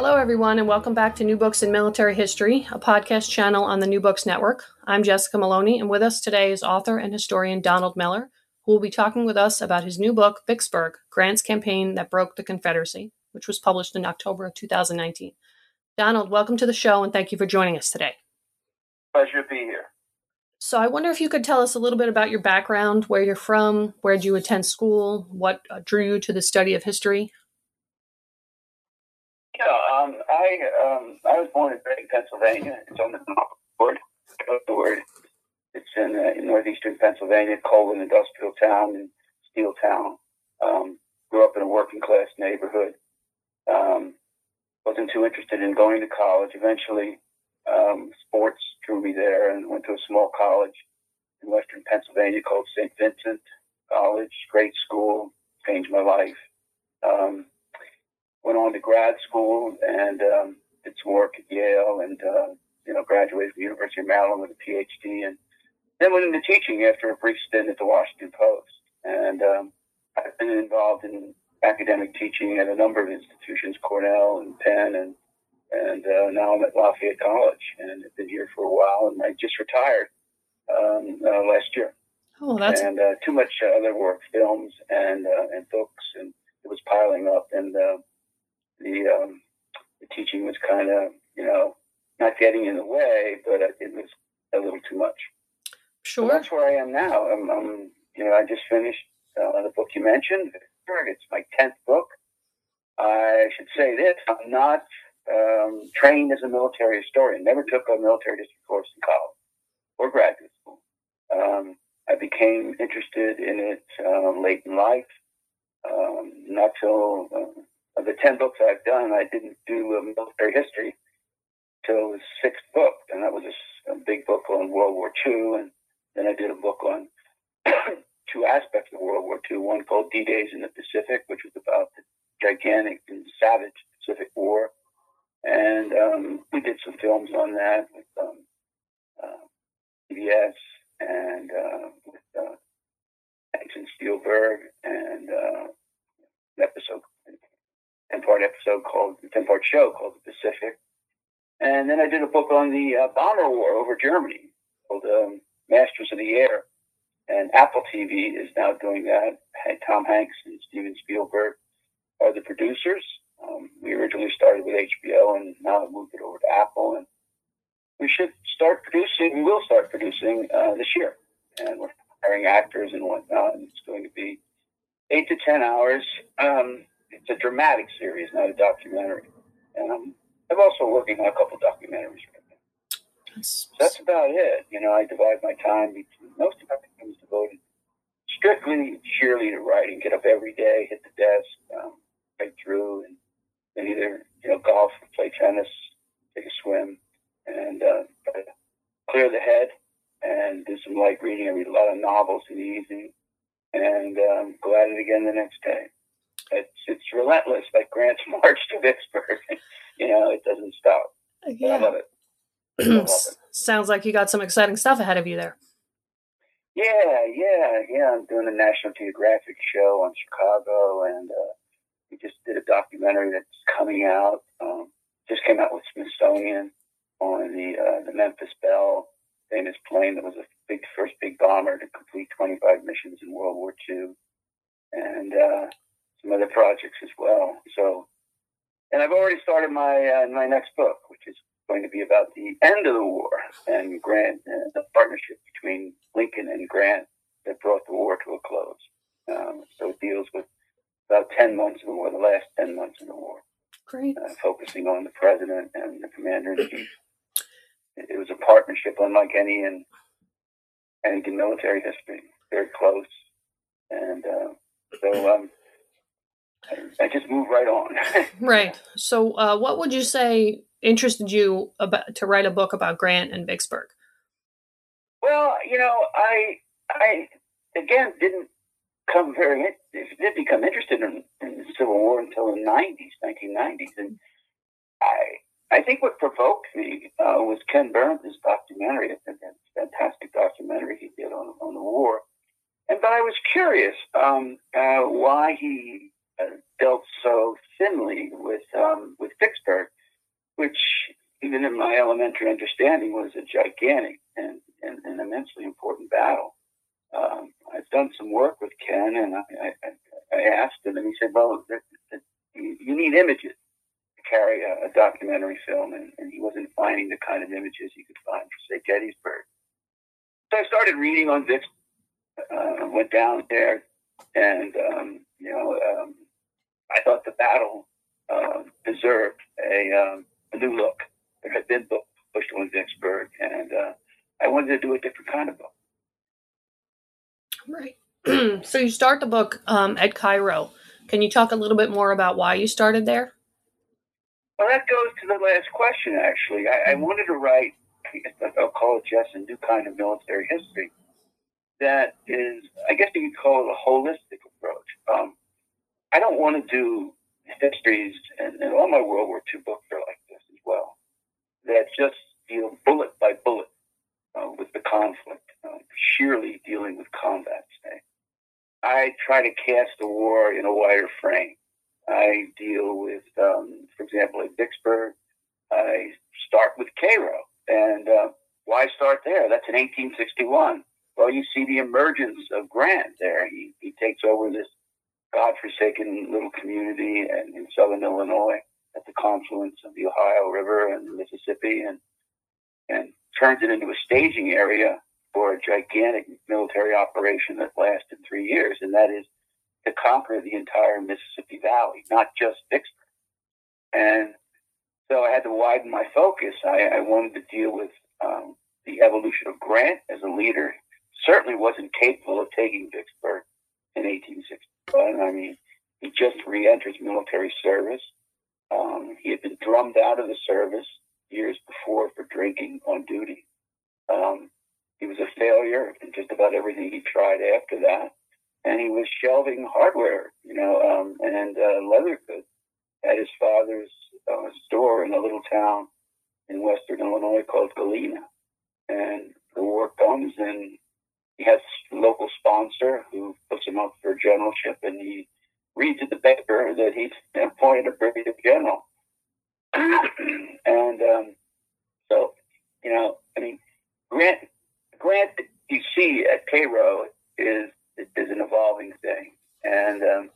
Hello, everyone, and welcome back to New Books in Military History, a podcast channel on the New Books Network. I'm Jessica Maloney, and with us today is author and historian Donald Miller, who will be talking with us about his new book, Vicksburg Grant's Campaign That Broke the Confederacy, which was published in October of 2019. Donald, welcome to the show, and thank you for joining us today. Pleasure to be here. So, I wonder if you could tell us a little bit about your background, where you're from, where did you attend school, what drew you to the study of history? Yeah, um, I um, I was born in Pennsylvania. It's on the board. Word. It's in, uh, in northeastern Pennsylvania, coal and industrial town and steel town. Um, grew up in a working class neighborhood. Um, wasn't too interested in going to college. Eventually, um, sports drew me there, and went to a small college in western Pennsylvania called St. Vincent College. Great school, changed my life. Um, went on to grad school and um, did some work at Yale and, uh, you know, graduated from the University of Maryland with a PhD and then went into teaching after a brief stint at the Washington Post. And um, I've been involved in academic teaching at a number of institutions, Cornell and Penn, and and uh, now I'm at Lafayette College, and I've been here for a while, and I just retired um, uh, last year. Oh, that's and uh, too much uh, other work, films and uh, and books, and it was piling up, and uh, the um, the teaching was kind of you know not getting in the way, but it was a little too much. sure. So that's where I am now. I'm, I'm you know I just finished uh, the book you mentioned. It's my tenth book. I should say this: I'm not um, trained as a military historian. Never took a military history course in college or graduate school. Um, I became interested in it um, late in life. Um, not till uh, of the 10 books I've done, I didn't do a military history till the sixth book. And that was a, a big book on World War II. And then I did a book on two aspects of World War II. One called D Days in the Pacific, which was about the gigantic and savage Pacific War. And um, we did some films on that with um, uh, PBS and uh, with uh, Spielberg and uh, an episode 10 part episode called, 10 part show called The Pacific. And then I did a book on the uh, bomber war over Germany called um, Masters of the Air. And Apple TV is now doing that. Tom Hanks and Steven Spielberg are the producers. Um, we originally started with HBO and now moved it over to Apple. And we should start producing, we will start producing uh, this year. And we're hiring actors and whatnot. And it's going to be eight to 10 hours. Um, it's a dramatic series, not a documentary. And I'm, I'm also working on a couple documentaries right now. So that's about it. You know, I divide my time between most of my time is devoted strictly cheerleader writing. Get up every day, hit the desk, um, right through, and then either you know golf, play tennis, take a swim, and uh, clear the head and do some light reading. I read a lot of novels in the evening, and um, go at it again the next day relentless, like Grant's march to Vicksburg. you know, it doesn't stop. Yeah. I love it. I love it. Sounds like you got some exciting stuff ahead of you there. Yeah, yeah, yeah. I'm doing a National Geographic show on Chicago, and uh, we just did a documentary that's coming out. Um, just came out with Smithsonian on the uh, the Memphis Belle, famous plane that was a big first big bomber to complete 25 missions in World War II, and uh, some other projects as well. So, and I've already started my uh, my next book, which is going to be about the end of the war and Grant, uh, the partnership between Lincoln and Grant that brought the war to a close. Um, so it deals with about 10 months of the war, the last 10 months of the war. Great. Uh, focusing on the president and the commander in chief. It was a partnership unlike any in any in military history. Very close, and uh, so um, I just move right on. right. So, uh, what would you say interested you about, to write a book about Grant and Vicksburg? Well, you know, I I again didn't come very did become interested in, in the Civil War until the nineties, nineteen nineties, and I I think what provoked me uh, was Ken Burns' documentary, a fantastic documentary he did on on the war, and but I was curious um, uh, why he uh, dealt so thinly with um, with Vicksburg, which even in my elementary understanding was a gigantic and, and, and immensely important battle. Um, I've done some work with Ken, and I, I, I asked him, and he said, "Well, you need images to carry a, a documentary film," and, and, he wasn't finding the kind of images you could find for, say, Gettysburg. So I started reading on Vicksburg. Uh, went down there, and um, you know, um, I thought the battle uh, deserved a, um, a new look. There had been books pushed on Vicksburg, and uh, I wanted to do a different kind of book. Right. so you start the book um, at Cairo. Can you talk a little bit more about why you started there? Well, that goes to the last question, actually. I, I wanted to write, I'll call it just a new kind of military history that is, I guess you could call it a holistic approach. Um, I don't want to do histories, and, and all my World War II books are like this as well, that just deal bullet by bullet uh, with the conflict, uh, sheerly dealing with combat. I try to cast the war in a wider frame. I deal with, um, for example, at Vicksburg, I start with Cairo. And uh, why start there? That's in 1861. Well, you see the emergence of Grant there. He, he takes over this godforsaken little community in, in southern Illinois at the confluence of the Ohio River and the Mississippi and and turns it into a staging area for a gigantic military operation that lasted three years, and that is to conquer the entire Mississippi Valley, not just Vicksburg. And so I had to widen my focus. I, I wanted to deal with um, the evolution of Grant as a leader. Certainly wasn't capable of taking Vicksburg in 1861. I mean, he just re-enters military service. Um, he had been drummed out of the service years before for drinking on duty. Um, he was a failure in just about everything he tried after that. And he was shelving hardware, you know, um, and uh, leather goods at his father's uh, store in a little town in western Illinois called Galena. And the war comes, and he has a local sponsor who puts him up for generalship, and he reads in the paper that he's appointed a brigadier general. and um, so, you know, I mean, Grant, Grant, you see at Cairo is is an evolving thing, and um,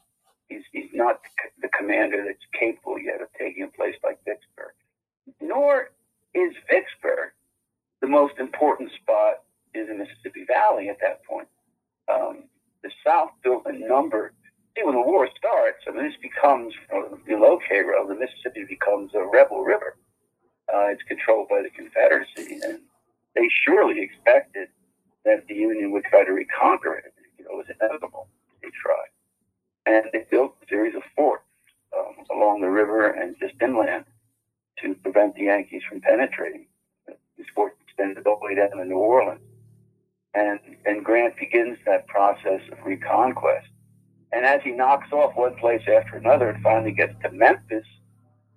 he's he's not the commander that's capable yet of taking a place like Vicksburg. Nor is Vicksburg the most important spot in the Mississippi Valley at that point. Um, the South built a number see, when the war starts, I mean, this becomes below Cairo, the Mississippi becomes a rebel river. Uh, it's controlled by the Confederacy, and they surely expected that the Union would try to reconquer it. You know, it was inevitable. They tried, and they built a series of forts um, along the river and just inland to prevent the Yankees from penetrating. These forts extended all the way down to New Orleans, and and Grant begins that process of reconquest. And as he knocks off one place after another and finally gets to Memphis,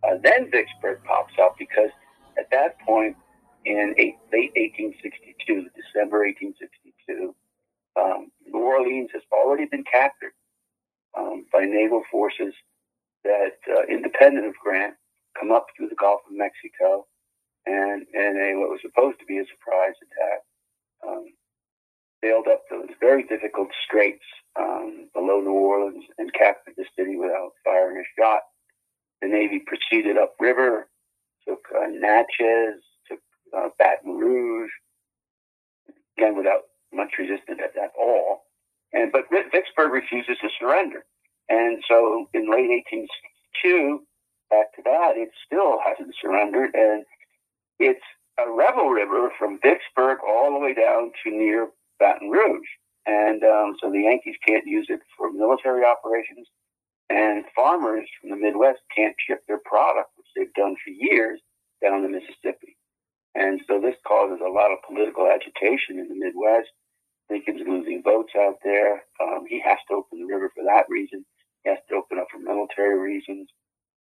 uh, then Vicksburg pops up because at that point in eight, late 1862, December 1862, um, New Orleans has already been captured um, by naval forces that, uh, independent of Grant, come up through the Gulf of Mexico and in a what was supposed to be a surprise attack, um, sailed up those very difficult straits um, below New Orleans and captured the city without firing a shot. The Navy proceeded upriver, took uh, Natchez, took uh, Baton Rouge, again without much resistance at, at all. And but Vicksburg refuses to surrender, and so in late 1862, back to that, it still hasn't surrendered, and it's a rebel river from Vicksburg all the way down to near Baton Rouge. And um, so the Yankees can't use it for military operations, and farmers from the Midwest can't ship their product, which they've done for years, down the Mississippi. And so this causes a lot of political agitation in the Midwest. Lincoln's losing votes out there. Um, he has to open the river for that reason. He has to open up for military reasons.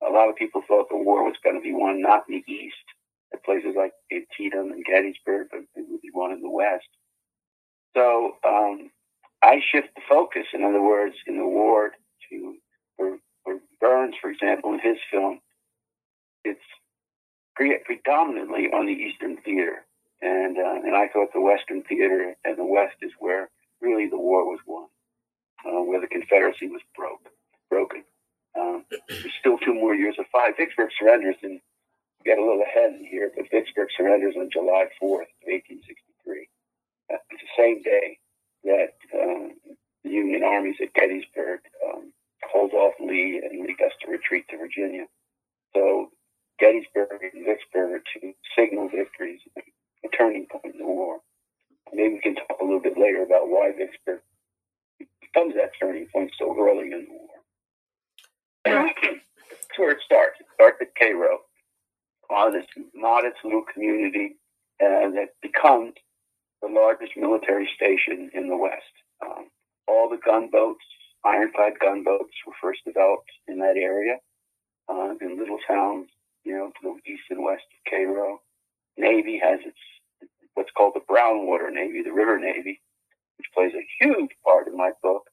A lot of people thought the war was going to be won not in the East, at places like Antietam and Gettysburg, but it would be won in the West. So um, I shift the focus, in other words, in the war to for, for Burns, for example, in his film, it's pre- predominantly on the Eastern Theater, and uh, and I thought the Western Theater and the West is where really the war was won, uh, where the Confederacy was broke, broken. Um, there's still two more years of fight. Vicksburg surrenders, and get a little ahead here, but Vicksburg surrenders on July 4th, 1863. It's the same day that um, the Union armies at Gettysburg um, hold off Lee, and Lee has to retreat to Virginia. So Gettysburg and Vicksburg are two signal victories, a turning point in the war. Maybe we can talk a little bit later about why Vicksburg becomes that turning point so early in the war. That's where it starts. It starts at Cairo, on this modest little community uh, that becomes the largest military station in the West. Um, all the gunboats, ironclad gunboats, were first developed in that area, uh, in little towns, you know, to the east and west of Cairo. Navy has its what's called the Brown Water Navy, the River Navy, which plays a huge part in my book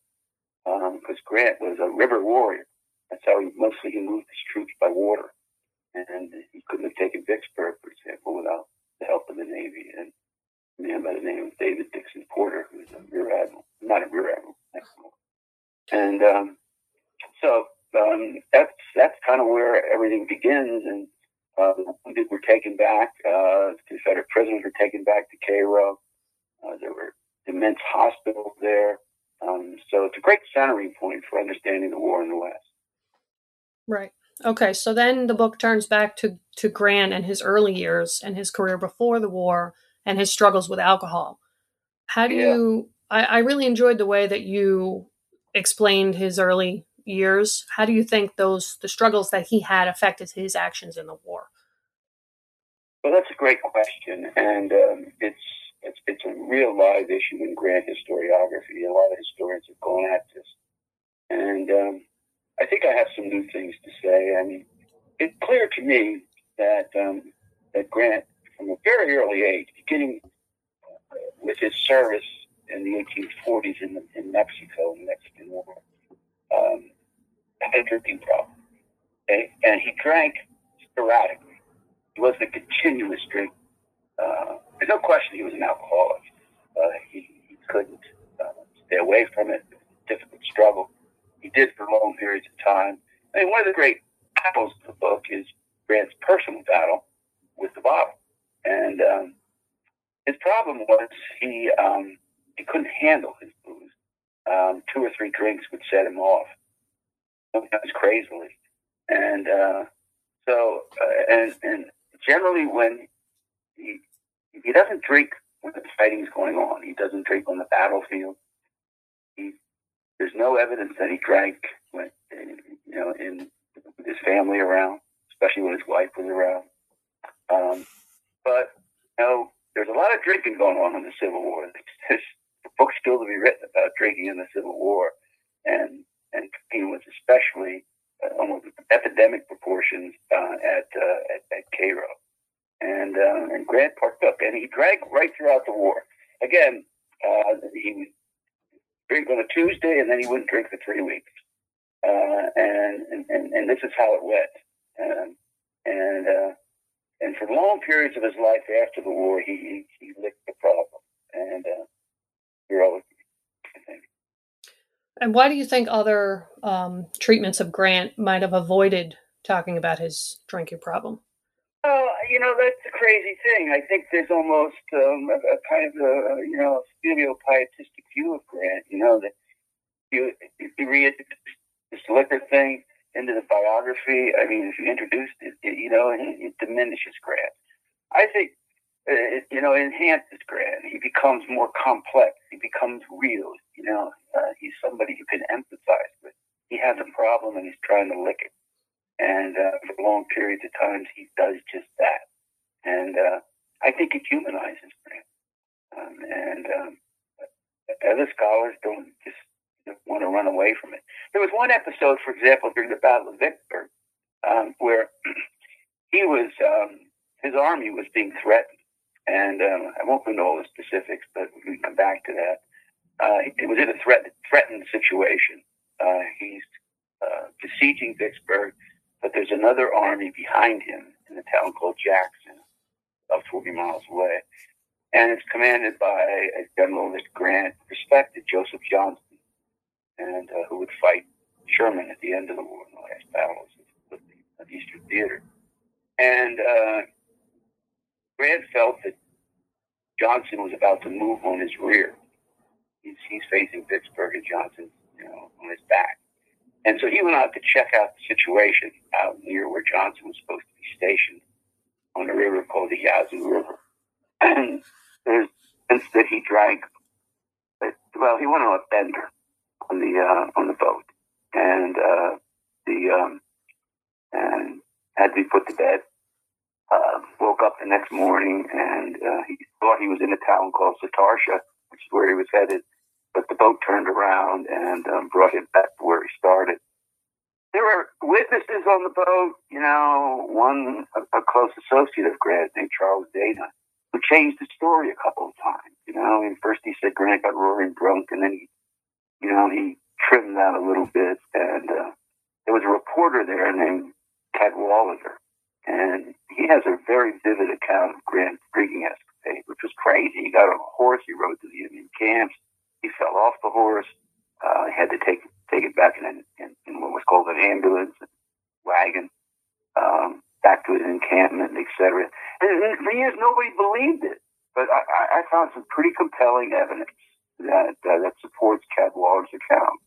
because um, Grant was a river warrior. That's how he mostly he moved his troops by water, and he couldn't have taken Vicksburg, for example, without the help of the Navy. And man by the name of David Dixon Porter, who was a rear admiral, not a rear admiral, and um, so um, that's that's kind of where everything begins. And uh, wounded were taken back. Uh, Confederate prisoners were taken back to Cairo. Uh, there were immense hospitals there. Um, so it's a great centering point for understanding the war in the West. Right. Okay. So then the book turns back to, to Grant and his early years and his career before the war and his struggles with alcohol. How do yeah. you? I, I really enjoyed the way that you explained his early years. How do you think those the struggles that he had affected his actions in the war? Well, that's a great question, and um, it's it's it's a real live issue in Grant historiography. A lot of historians have gone at this, and um, I think I have some new things to say. I mean, it's clear to me that um, that Grant, from a very early age, beginning with his service in the 1840s in, in Mexico, the Mexican War, um, had a drinking problem. Okay? And he drank sporadically. He wasn't a continuous drink. Uh, there's no question he was an alcoholic. Uh, he, he couldn't uh, stay away from it. Difficult struggle. He did for long periods of time. I mean, one of the great apples of the book is Grant's personal battle with the bottle. And um, his problem was he um, he couldn't handle his booze. Um, two or three drinks would set him off, sometimes crazily. And uh, so, uh, and, and generally when he, he doesn't drink when the fighting's going on, he doesn't drink on the battlefield. He, there's no evidence that he drank when, you know, in with his family around, especially when his wife was around. Um, but you know, there's a lot of drinking going on in the Civil War. There's, books still to be written about drinking in the Civil War, and and drinking was especially uh, almost epidemic proportions uh, at, uh, at at Cairo, and uh, and Grant partook, and he drank right throughout the war. Again, uh, he would drink on a Tuesday, and then he wouldn't drink for three weeks, uh, and, and and this is how it went, um, and and for long periods of his life after the war, he he, he licked the problem, and and why do you think other um, treatments of Grant might have avoided talking about his drinking problem? Uh, you know, that's a crazy thing. I think there's almost um, a, a, kind of a, you know, studio pietistic view of Grant, you know, that you, you read this liquor thing into the biography. I mean, if you introduced it, it you know, it, it diminishes Grant. I think it, you know, enhances Grant. He becomes more complex. He becomes real. You know, uh, he's somebody you can empathize with. He has a problem and he's trying to lick it. And uh, for long periods of times, he does just that. and uh, I think it humanizes Grant. Um, and um, other scholars don't just want to run away from it. There was one episode, for example, during the Battle of Vicksburg, um, where he was um, his army was being threatened, and um, I won't go into all the specifics, but we can come back to that. Uh, it was in a threat, threatened situation. Uh, he's uh, besieging Vicksburg, but there's another army behind him in a town called Jackson, about 40 miles away. And it's commanded by a general that Grant respected, Joseph Johnston, and uh, who would fight Sherman at the end of the war in the last battles of the, of Eastern Theater. And uh, Grant felt that Johnson was about to move on his rear. He's, he's facing Vicksburg and Johnson, you know, on his back. And so he went out to check out the situation out near where Johnson was supposed to be stationed on a river called the Yazoo River. And there's that he drank, well, he went on a bender on the uh, on the boat, and uh, the um, and had to be put to bed. Uh, woke up the next morning and uh, he thought he was in a town called Satartia, which is where he was headed but the boat turned around and um, brought him back to where he started. There were witnesses on the boat, you know, one, a, a close associate of Grant named Charles Dana, who changed the story a couple of times. You know, and first he said Grant got roaring drunk, and then he, you know, he trimmed that a little bit. And uh, there was a reporter there named Cadwallader, and he has a very vivid account of Grant's drinking escapade, which was crazy. He got on a horse, he rode to the Indian camps, he fell off the horse. Uh, had to take take it back in, in, in what was called an ambulance wagon um, back to his encampment, etc. And for years, nobody believed it. But I, I found some pretty compelling evidence that uh, that supports Cadwallader's account.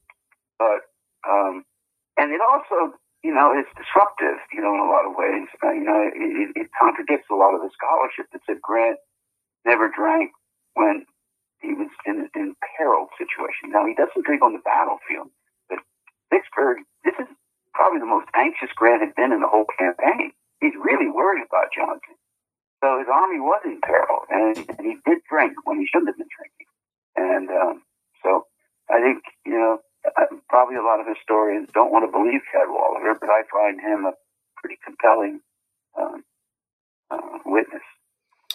But um, and it also, you know, is disruptive, you know, in a lot of ways. Uh, you know, it, it contradicts a lot of the scholarship that said Grant never drank when he was in an imperiled situation. Now he doesn't drink on the battlefield, but Vicksburg, this is probably the most anxious Grant had been in the whole campaign. He's really worried about Johnson. So his army was in peril, and, and he did drink when he shouldn't have been drinking. And um, so I think you know probably a lot of historians don't want to believe Cadwallader, but I find him a pretty compelling um, uh, witness.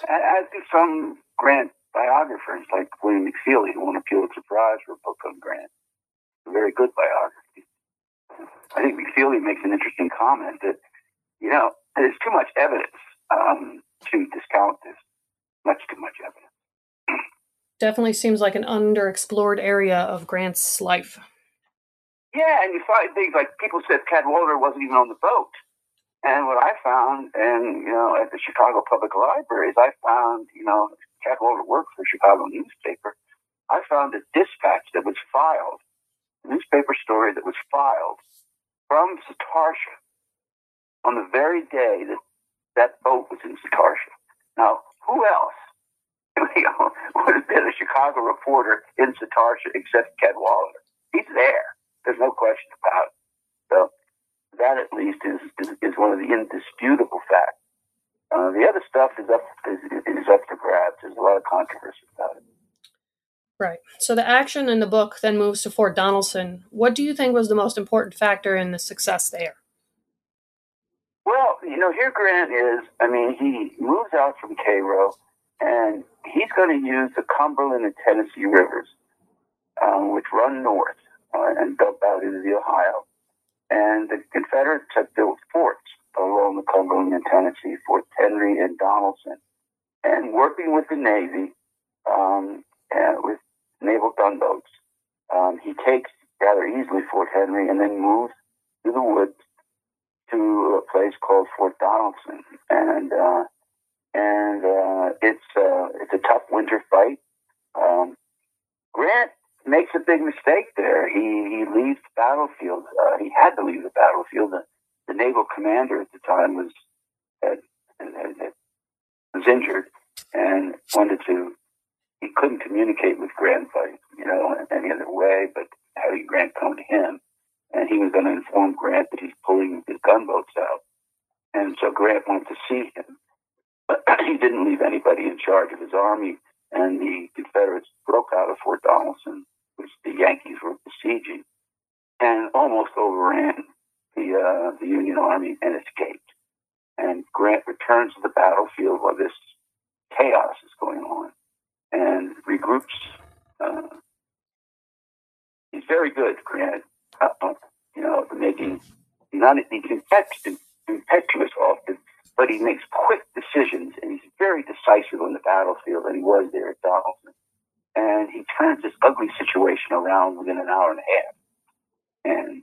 As do some Grant biographers like William McFeely, who won a Pulitzer Prize for a book on Grant. A very good biography. I think McFeely makes an interesting comment that, you know, there's too much evidence um, to discount this. Much too much evidence. Definitely seems like an underexplored area of Grant's life. Yeah, and you find things like people said Cadwallader wasn't even on the boat. And what I found, and you know, at the Chicago Public Libraries, I found, you know, Cadwallader worked for a Chicago newspaper. I found a dispatch that was filed, a newspaper story that was filed from Satartia on the very day that that boat was in Satartia. Now, who else would have been a Chicago reporter in Satartia except Cadwallader? He's there. There's no question about it. So that at least is, is, is one of the indisputable facts. Uh, the other stuff is up is, is up for grabs. There's a lot of controversy about it. Right. So the action in the book then moves to Fort Donelson. What do you think was the most important factor in the success there? Well, you know, here Grant is. I mean, he moves out from Cairo, and he's going to use the Cumberland and Tennessee rivers, um, which run north uh, and dump out into the Ohio. And the Confederates have built forts along the Cumberland and Tennessee, Fort Henry and Donelson. And working with the Navy, um, with naval gunboats, um, he takes rather easily Fort Henry and then moves through the woods to a place called Fort Donelson. And uh, and uh, it's uh, it's a tough winter fight. Um, Grant makes a big mistake there. He he leaves the battlefield. Uh, he had to leave the battlefield. The, the naval commander at the time was had, had, had, was injured and wanted to. He couldn't communicate with Grant by you know any other way, but having Grant come to him, and he was going to inform Grant that he's pulling his gunboats out, and so Grant went to see him. He didn't leave anybody in charge of his army, and the Confederates broke out of Fort Donelson, which the Yankees were besieging, and almost overran the uh, the Union Army and escaped. And Grant returns to the battlefield while this chaos is going on, and regroups. Uh, he's very good, Grant. Uh, you know, making not impetuous, impetuous but he makes quick decisions and he's very decisive on the battlefield, and he was there at Donelson. And he turns this ugly situation around within an hour and a half. And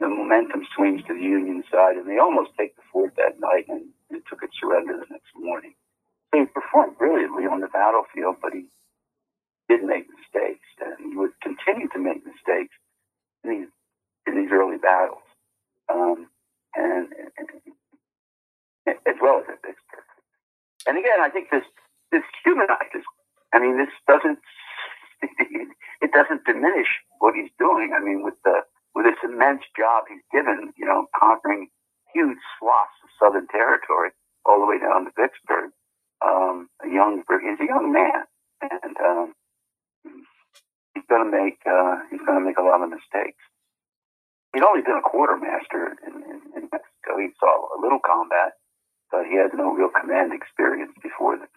the momentum swings to the Union side, and they almost take the fort that night and, and took its surrender the next morning. So he performed brilliantly on the battlefield, but he did make mistakes, and he would continue to make mistakes in these, in these early battles. Um, and, and, as well as Vicksburg. And again, I think this this humanizes. I mean, this doesn't it doesn't diminish what he's doing. I mean, with the with this immense job he's given, you know, conquering huge swaths of southern territory all the way down to Vicksburg. Um, a young he's a young man, and um, he's going to make uh, he's going to make a lot of mistakes. He'd only been a quartermaster in, in, in Mexico. He saw a little combat, but he has no real command experience before this.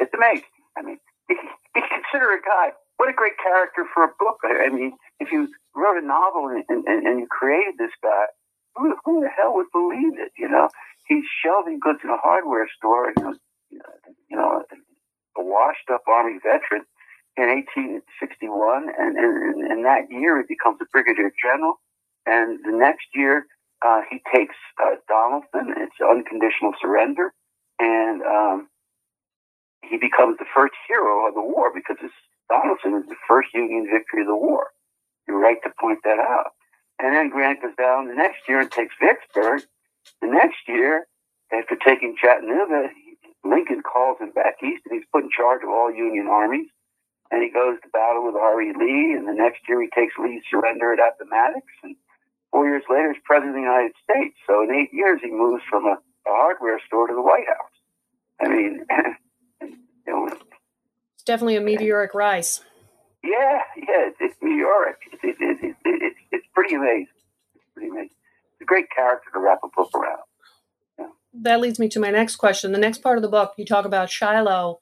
It's amazing. I mean, he, he consider a guy. What a great character for a book. I mean, if you wrote a novel and, and, and you created this guy, who, who the hell would believe it? You know, he's shelving goods in a hardware store. You know, you know, a washed-up army veteran in 1861, and, and, and that year he becomes a brigadier general. And the next year, uh, he takes uh, Donelson. It's unconditional surrender, and um, he becomes the first hero of the war because Donelson is the first Union victory of the war. You're right to point that out. And then Grant goes down the next year and takes Vicksburg. The next year, after taking Chattanooga, Lincoln calls him back east and he's put in charge of all Union armies. And he goes to battle with R.E. Lee. And the next year, he takes Lee's surrender at Appomattox. And four years later, he's president of the United States. So in eight years, he moves from a, a hardware store to the White House. I mean, you know, it's definitely a meteoric rise. Yeah, yeah, it's, it's meteoric. It's, it, it, it, it, it's pretty amazing. It's pretty amazing. It's a great character to wrap a book around. Yeah. That leads me to my next question. The next part of the book, you talk about Shiloh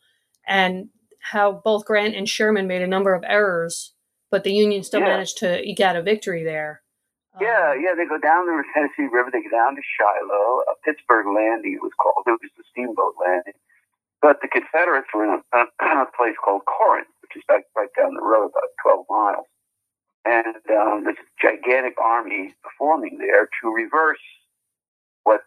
and how both Grant and Sherman made a number of errors, but the Union still yeah. managed to eke out a victory there. Yeah, yeah, they go down the Tennessee River. They go down to Shiloh. Uh, Pittsburgh Landing it was called. It was the steamboat landing. But the Confederates were in a, a place called Corinth, which is right, right down the road, about 12 miles. And um, there's a gigantic army forming there to reverse what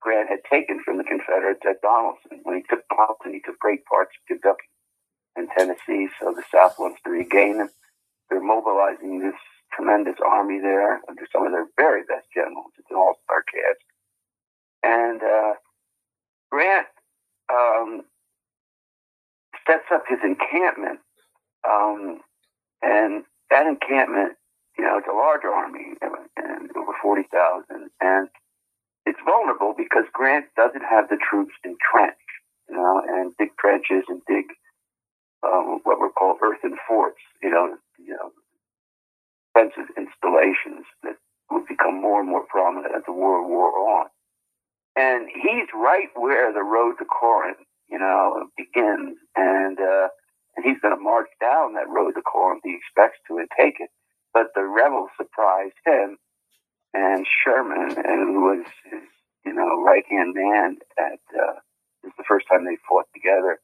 Grant had taken from the Confederates at Donelson. When he took Donelson, he took great parts of Kentucky and Tennessee. So the South wants to regain them. They're mobilizing this tremendous army there under some of their very best generals. It's an all-star cast. And uh, Grant um, sets up his encampment, um, and that encampment, you know, it's a large army and over forty thousand, and it's vulnerable because Grant doesn't have the troops entrenched, you know, and dig trenches and dig um, what were called earthen forts, you know, you know, defensive installations that would become more and more prominent as the war wore on. And he's right where the road to Corinth, you know, begins, and uh, and he's going to march down that road to Corinth. He expects to and take it, but the rebels surprised him, and Sherman, who was his, you know, right hand man at uh, is the first time they fought together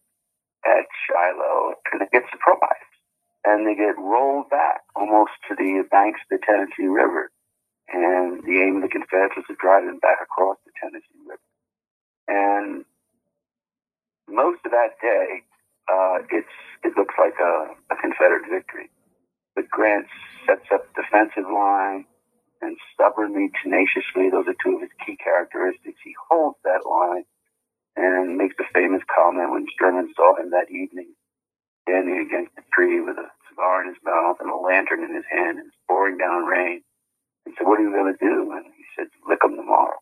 at Shiloh, and they get surprised and they get rolled back almost to the banks of the Tennessee River. And the aim of the Confederates was to drive them back across the Tennessee River. And most of that day, uh, it's it looks like a, a Confederate victory. But Grant sets up defensive line and stubbornly, tenaciously, those are two of his key characteristics. He holds that line and makes the famous comment when Sherman saw him that evening standing against a tree with a cigar in his mouth and a lantern in his hand and it's pouring down rain. He said, What are you going to do? And he said, Lick them tomorrow.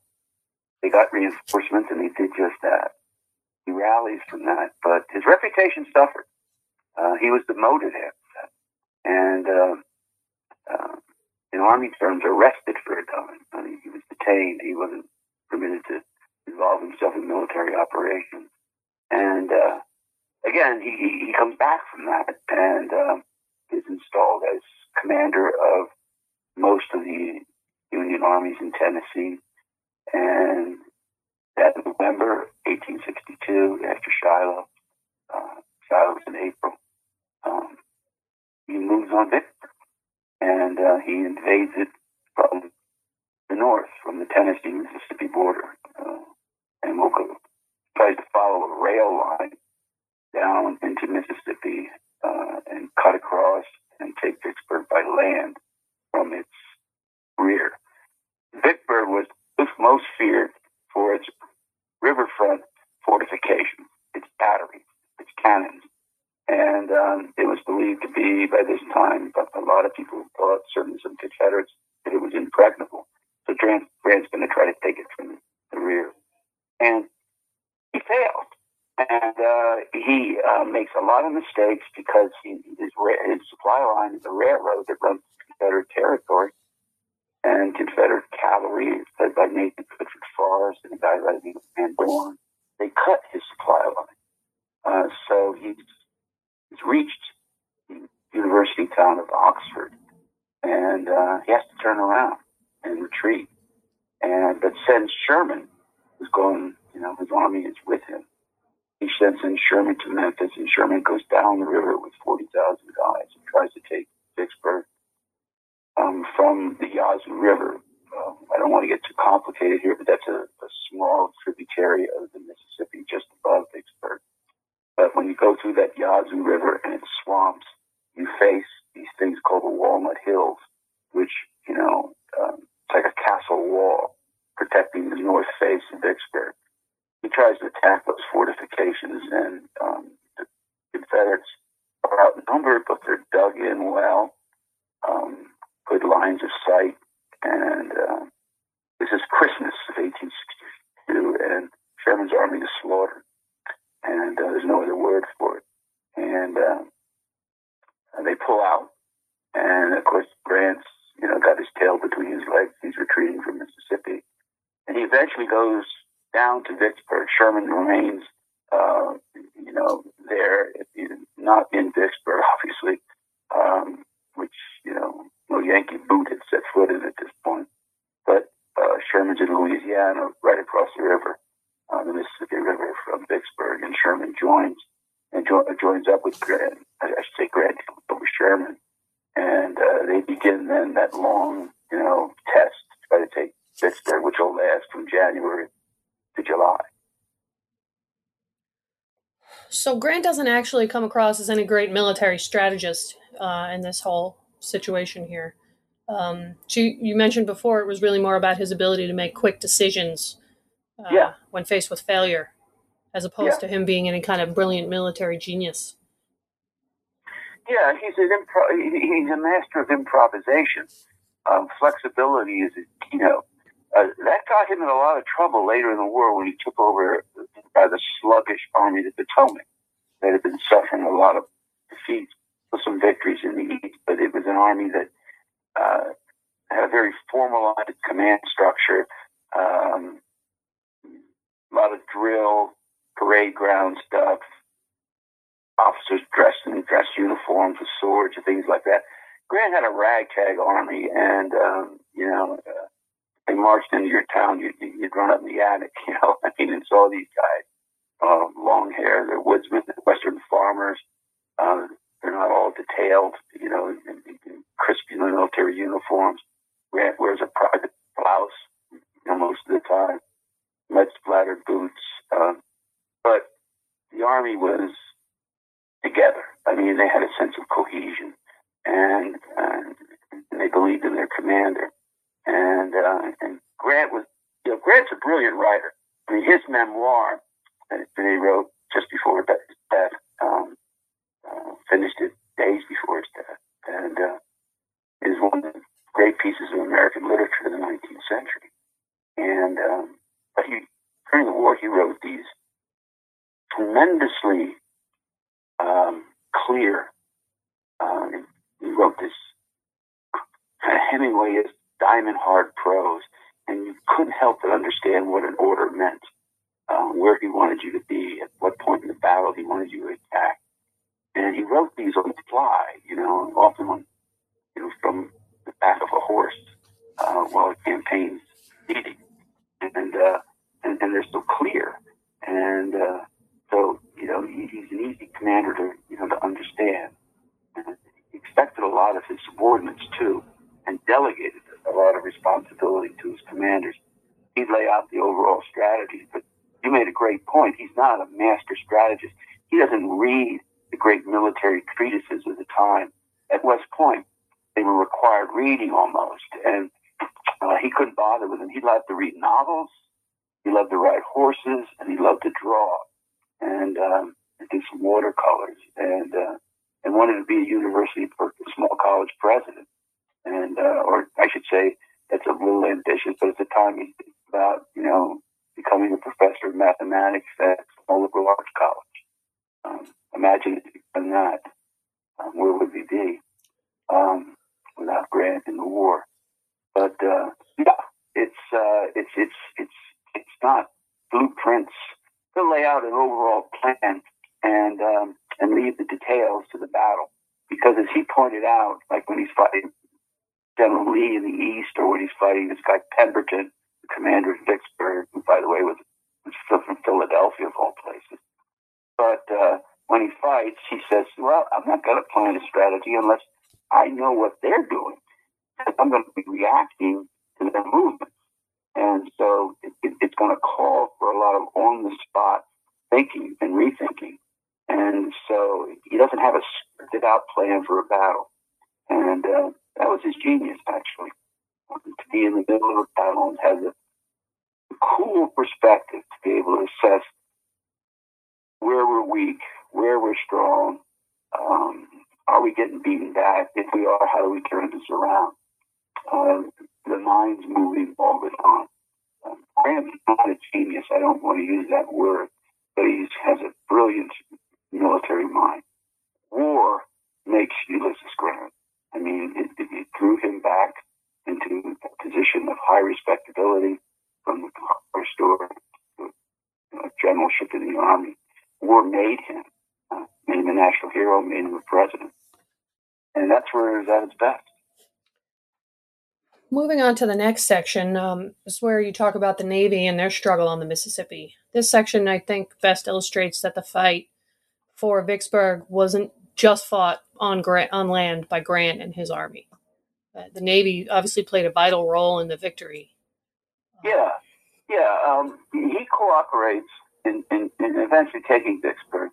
they got reinforcements, and he did just that. He rallies from that, but his reputation suffered. Uh, he was demoted after that, and uh, uh, in army terms, arrested for a time. I mean, he was detained. He wasn't permitted to involve himself in military operations. And uh, again, he, he comes back from that and uh, is installed as commander of most of the Union armies in Tennessee. And that November 1862, after Shiloh, uh, Shiloh was in April, um, he moves on Vicksburg and uh, he invades it from the north, from the Tennessee Mississippi border, uh, and will tries to follow a rail line down into Mississippi uh, and cut across and take Vicksburg by land from its rear. Vicksburg was most feared for its riverfront fortifications, its batteries, its cannons, and um, it was believed to be by this time, but a lot of people thought, certainly some Confederates, that it was impregnable. So Grant, Grant's going to try to take it from the rear. And he failed. And uh, he uh, makes a lot of mistakes because he, his, his supply line is a railroad that runs Confederate territory. And Confederate cavalry, led by Nathan Bedford Forrest and a guy by the name of Van they cut his supply line. Uh, so he's He's reached the university town of Oxford, and uh, he has to turn around and retreat. And but sends Sherman, who's going, you know, his army is with him. He sends in Sherman to Memphis, and Sherman goes down the river with 40,000 actually come across as any great military strategist uh, in this whole situation here. Um, you, you mentioned before it was really more about his ability to make quick decisions uh, yeah. when faced with failure, as opposed yeah. to him being any kind of brilliant military genius. Yeah, he's an impro- he's a master of improvisation. Um, flexibility is his know, Uh, that got him in a lot of trouble later in the war when he took over by the sluggish Army of the Potomac that had been suffering a lot of defeats with some victories in the East, but it was an army that uh, had a very formalized command structure. Um, a lot of drill, parade ground stuff, officers dressed in dress uniforms with swords and things like that. Grant had a ragtag army, and um, you know, uh, they marched into your town. You'd, you'd run up in the attic, you know. I mean, and saw these guys, uh, long hair. They're woodsmen, western farmers. Uh, they're not all detailed, you know, in, in, in crispy military uniforms. Grant wears a private blouse you know, most of the time mud splattered boots. Uh, but the army was together. I mean, they had a sense of cohesion, and, and they believed in their commander. And uh, and Grant was, you know, Grant's a brilliant writer. I mean, his memoir that he wrote just before his death, um, uh, finished it days before his death, and uh, is one of the great pieces of American literature in the 19th century. And um, he, during the war, he wrote these tremendously um, clear. Uh, he wrote this kind of Hemingway is diamond hard prose, and you couldn't help but understand what an order meant, uh, where he wanted you to be, at what point in the battle he wanted you to attack. And he wrote these on the fly, you know, often on, you know, from the back of a horse uh, while the campaign's leading. And, uh, and, and they're so clear. And uh, so, you know, he, he's an easy commander to, you know, to understand. And he expected a lot of his subordinates, too, and delegated a lot of responsibility to his commanders. He'd lay out the overall strategy, but you made a great point. He's not a master strategist. He doesn't read the great military treatises of the time. At West Point, they were required reading almost, and uh, he couldn't bother with them. He loved to read novels, he loved to ride horses, and he loved to draw and, um, do some watercolors, and uh, and wanted to be a university, a small college president, and uh, or I should say that's a little ambitious, but at the time he about you know becoming a professor of mathematics at a liberal arts college. Um, imagine if he'd done that. Um, where would we be um, without Grant in the war? But uh, yeah, it's uh, it's it's it's it's not blueprints. To lay out an overall plan and um, and leave the details to the battle. Because as he pointed out, like when he's fighting General Lee in the east, or when he's fighting this guy Pemberton, the commander of Vicksburg, who by the way was, was from Philadelphia of all places. But uh, when he fights, he says, "Well, I'm not going to plan a strategy unless I know what they're doing. I'm going to be reacting to their movements, and so it, it, it's going to call for a lot of on-the-spot thinking and rethinking. And so he doesn't have a scripted out plan for a battle, and uh, that was his genius, actually, to be in the middle of a battle and have a cool perspective to be able to assess where we're weak, where we're strong, um, are we getting beaten back? If we are, how do we turn this around? Uh, the mind's moving all the time. Um, Grant's not a genius. I don't want to use that word, but he has a brilliant military mind. War makes Ulysses Grant. I mean, it, it, it drew him back into a position of high respectability from the car store to a generalship in the army. War made him, uh, made him a national hero, made him a president. And that's where he was at its best. Moving on to the next section um, is where you talk about the Navy and their struggle on the Mississippi. This section, I think, best illustrates that the fight for Vicksburg wasn't just fought on on land by Grant and his army. The Navy obviously played a vital role in the victory. Yeah, yeah. Um, he cooperates in, in, in, eventually taking Vicksburg.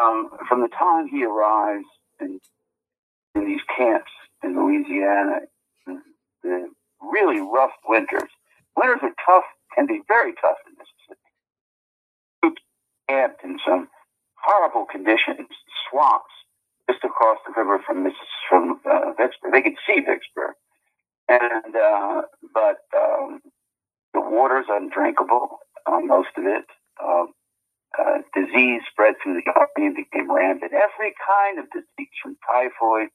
Um, from the time he arrives in, in these camps in Louisiana, the really rough winters. Winters are tough, can be very tough in Mississippi. Camped in some horrible conditions, swamps, just across the river from from uh, Vicksburg. They could see Vicksburg, and uh, but um, the water's undrinkable, uh, most of it. Um, uh, disease spread through the army and became rampant. Every kind of disease, from typhoid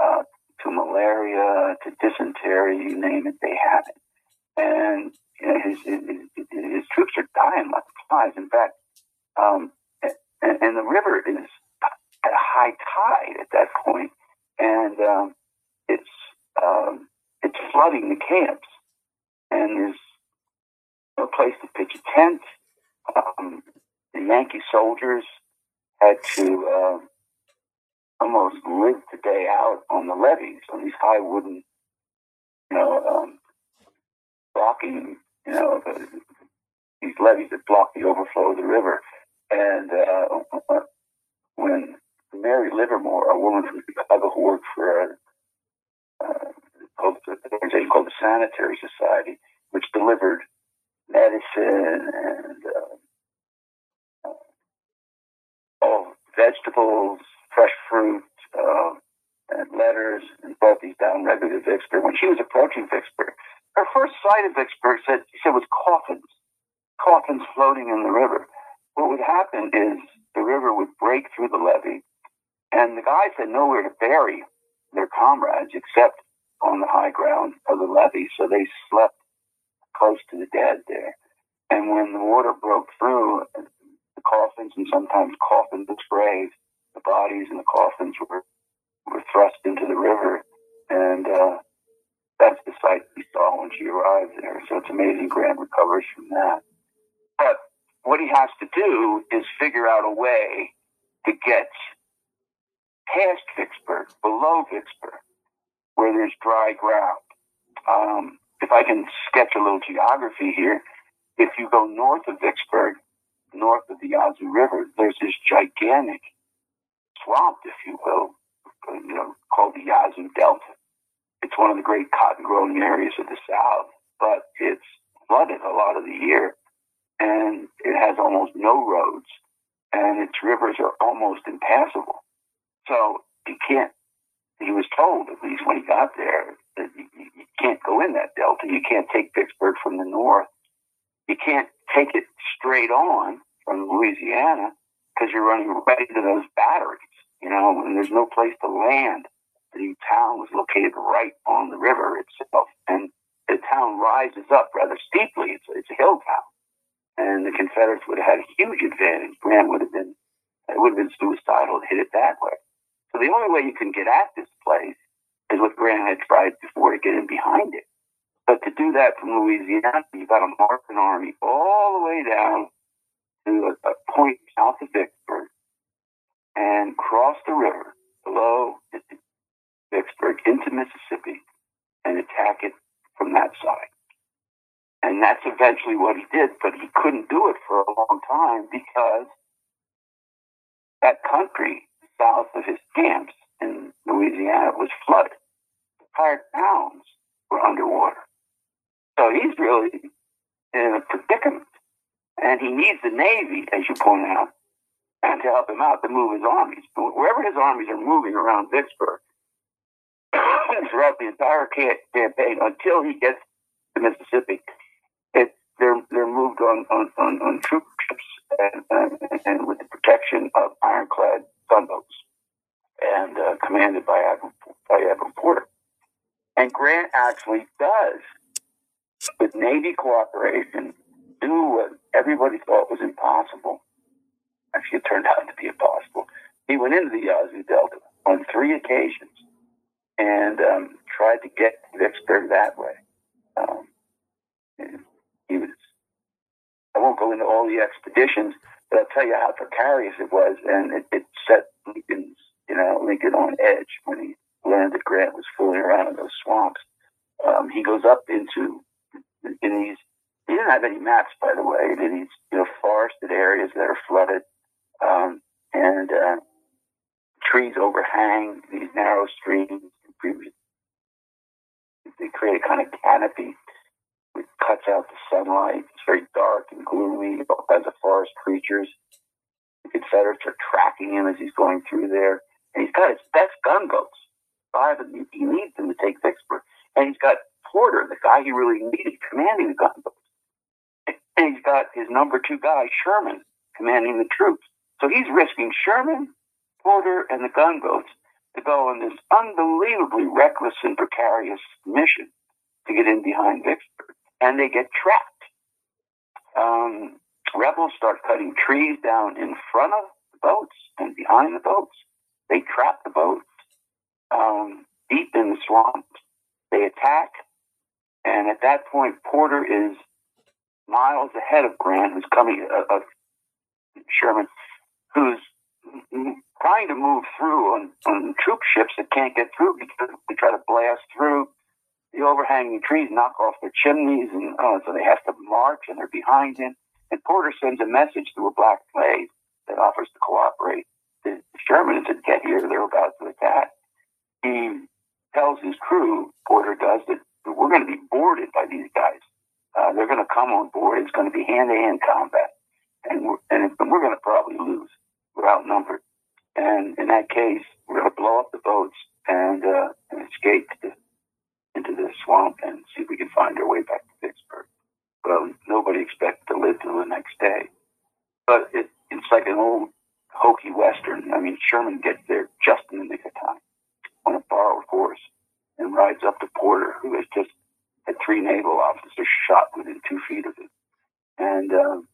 uh, to malaria to dysentery, you name it, they have it. And you know, his, his, his, troops are dying like flies. In fact, um, and, and the river is at a high tide at that point, and um, it's um, it's flooding the camps, and there's no place to pitch a tent. Um, the Yankee soldiers had to uh, almost live the day out on the levees, on these high wooden, you know, um, blocking, you know, the, these levees that block the overflow of the river. And uh, when Mary Livermore, a woman from Chicago who worked for a, uh, an organization called the Sanitary Society, which delivered medicine and uh, all vegetables, fresh fruit, uh, and letters, and brought these down regularly to Vicksburg. When she was approaching Vicksburg, her first sight of Vicksburg said she said was coffins. coffins floating in the river. What would happen is the river would break through the levee, and the guys had nowhere to bury their comrades except on the high ground of the levee, so they slept close to the dead there. And when the water broke through, the coffins and sometimes coffins graves, the bodies and the coffins were were thrust into the river, and uh, that's the sight we saw when she arrived there. So it's amazing Grant recovers from that. But what he has to do is figure out a way to get past Vicksburg, below Vicksburg, where there's dry ground. Um, if I can sketch a little geography here, if you go north of Vicksburg, north of the Yazoo River, there's this gigantic swamp, if you will, you know, called the Yazoo Delta. It's one of the great cotton growing areas of the South, but it's flooded a lot of the year and it has almost no roads and its rivers are almost impassable. So you can't, he was told, at least when he got there, that you, you can't go in that delta. You can't take Vicksburg from the north. You can't take it straight on from Louisiana because you're running right into those batteries, you know, and there's no place to land. The town was located right on the river itself, and the town rises up rather steeply. It's, it's a hill town, and the Confederates would have had a huge advantage. Grant would have been, it would have been suicidal to hit it that way. So the only way you can get at this place is with Grant had tried before to get in behind it. But to do that from Louisiana, you've got to march an army all the way down to a, a point south of Vicksburg and cross the river below Vicksburg into Mississippi and attack it from that side. And that's eventually what he did, but he couldn't do it for a long time because that country south of his camps in Louisiana was flooded. The entire towns were underwater. So he's really in a predicament. And he needs the Navy, as you point out, and to help him out to move his armies. But Wherever his armies are moving around Vicksburg throughout the entire campaign until he gets to Mississippi, it, they're, they're moved on, on, on, on troop ships and, and, and, with the protection of ironclad commanded by Admiral, by Porter. And Grant actually does with Navy cooperation, do what everybody thought was impossible. Actually, it turned out to be impossible. He went into the Yazoo Delta on three occasions and um, tried to get Vicksburg that way. Um, he was. I won't go into all the expeditions, but I'll tell you how precarious it was, and it, it set Lincoln's, you know, Lincoln on edge when he that Grant was fooling around in those swamps. Um, he goes up into in these, he didn't have any maps, by the way, in these, you know, forested areas that are flooded, um, and uh, trees overhang these narrow streams. They create a kind of canopy which cuts out the sunlight. It's very dark and gloomy. All kinds of forest creatures. The Confederates are tracking him as he's going through there, and he's got his best gunboats. Five of them. He needs them to take Vicksburg, and he's got Porter, the guy he really needed, commanding the gunboats. And he's got his number two guy, Sherman, commanding the troops. So he's risking Sherman, Porter, and the gunboats to go on this unbelievably reckless and precarious mission to get in behind Vicksburg. And they get trapped. Um, rebels start cutting trees down in front of the boats and behind the boats. They trap the boats um, deep in the swamps. They attack and at that point, Porter is miles ahead of Grant, who's coming, uh, Sherman, who's trying to move through on, on troop ships that can't get through because they try to blast through the overhanging trees, knock off their chimneys, and oh, so they have to march, and they're behind him. And Porter sends a message through a black flag that offers to cooperate. The Sherman said, "Get here! They're about to attack." He tells his crew, Porter does, that we're going to be boarded by these guys. Uh, they're going to come on board. It's going to be hand to hand combat, and we're, and we're going to probably lose. We're outnumbered, and in that case, we're going to blow up the boats and, uh, and escape to, into the swamp and see if we can find our way back to Vicksburg. Well, nobody expected to live to it's like an old hokey western. I mean, Sherman gets there just in the nick of time on a borrowed horse and rides up to Porter, who has just had three naval officers shot within two feet of him. And um,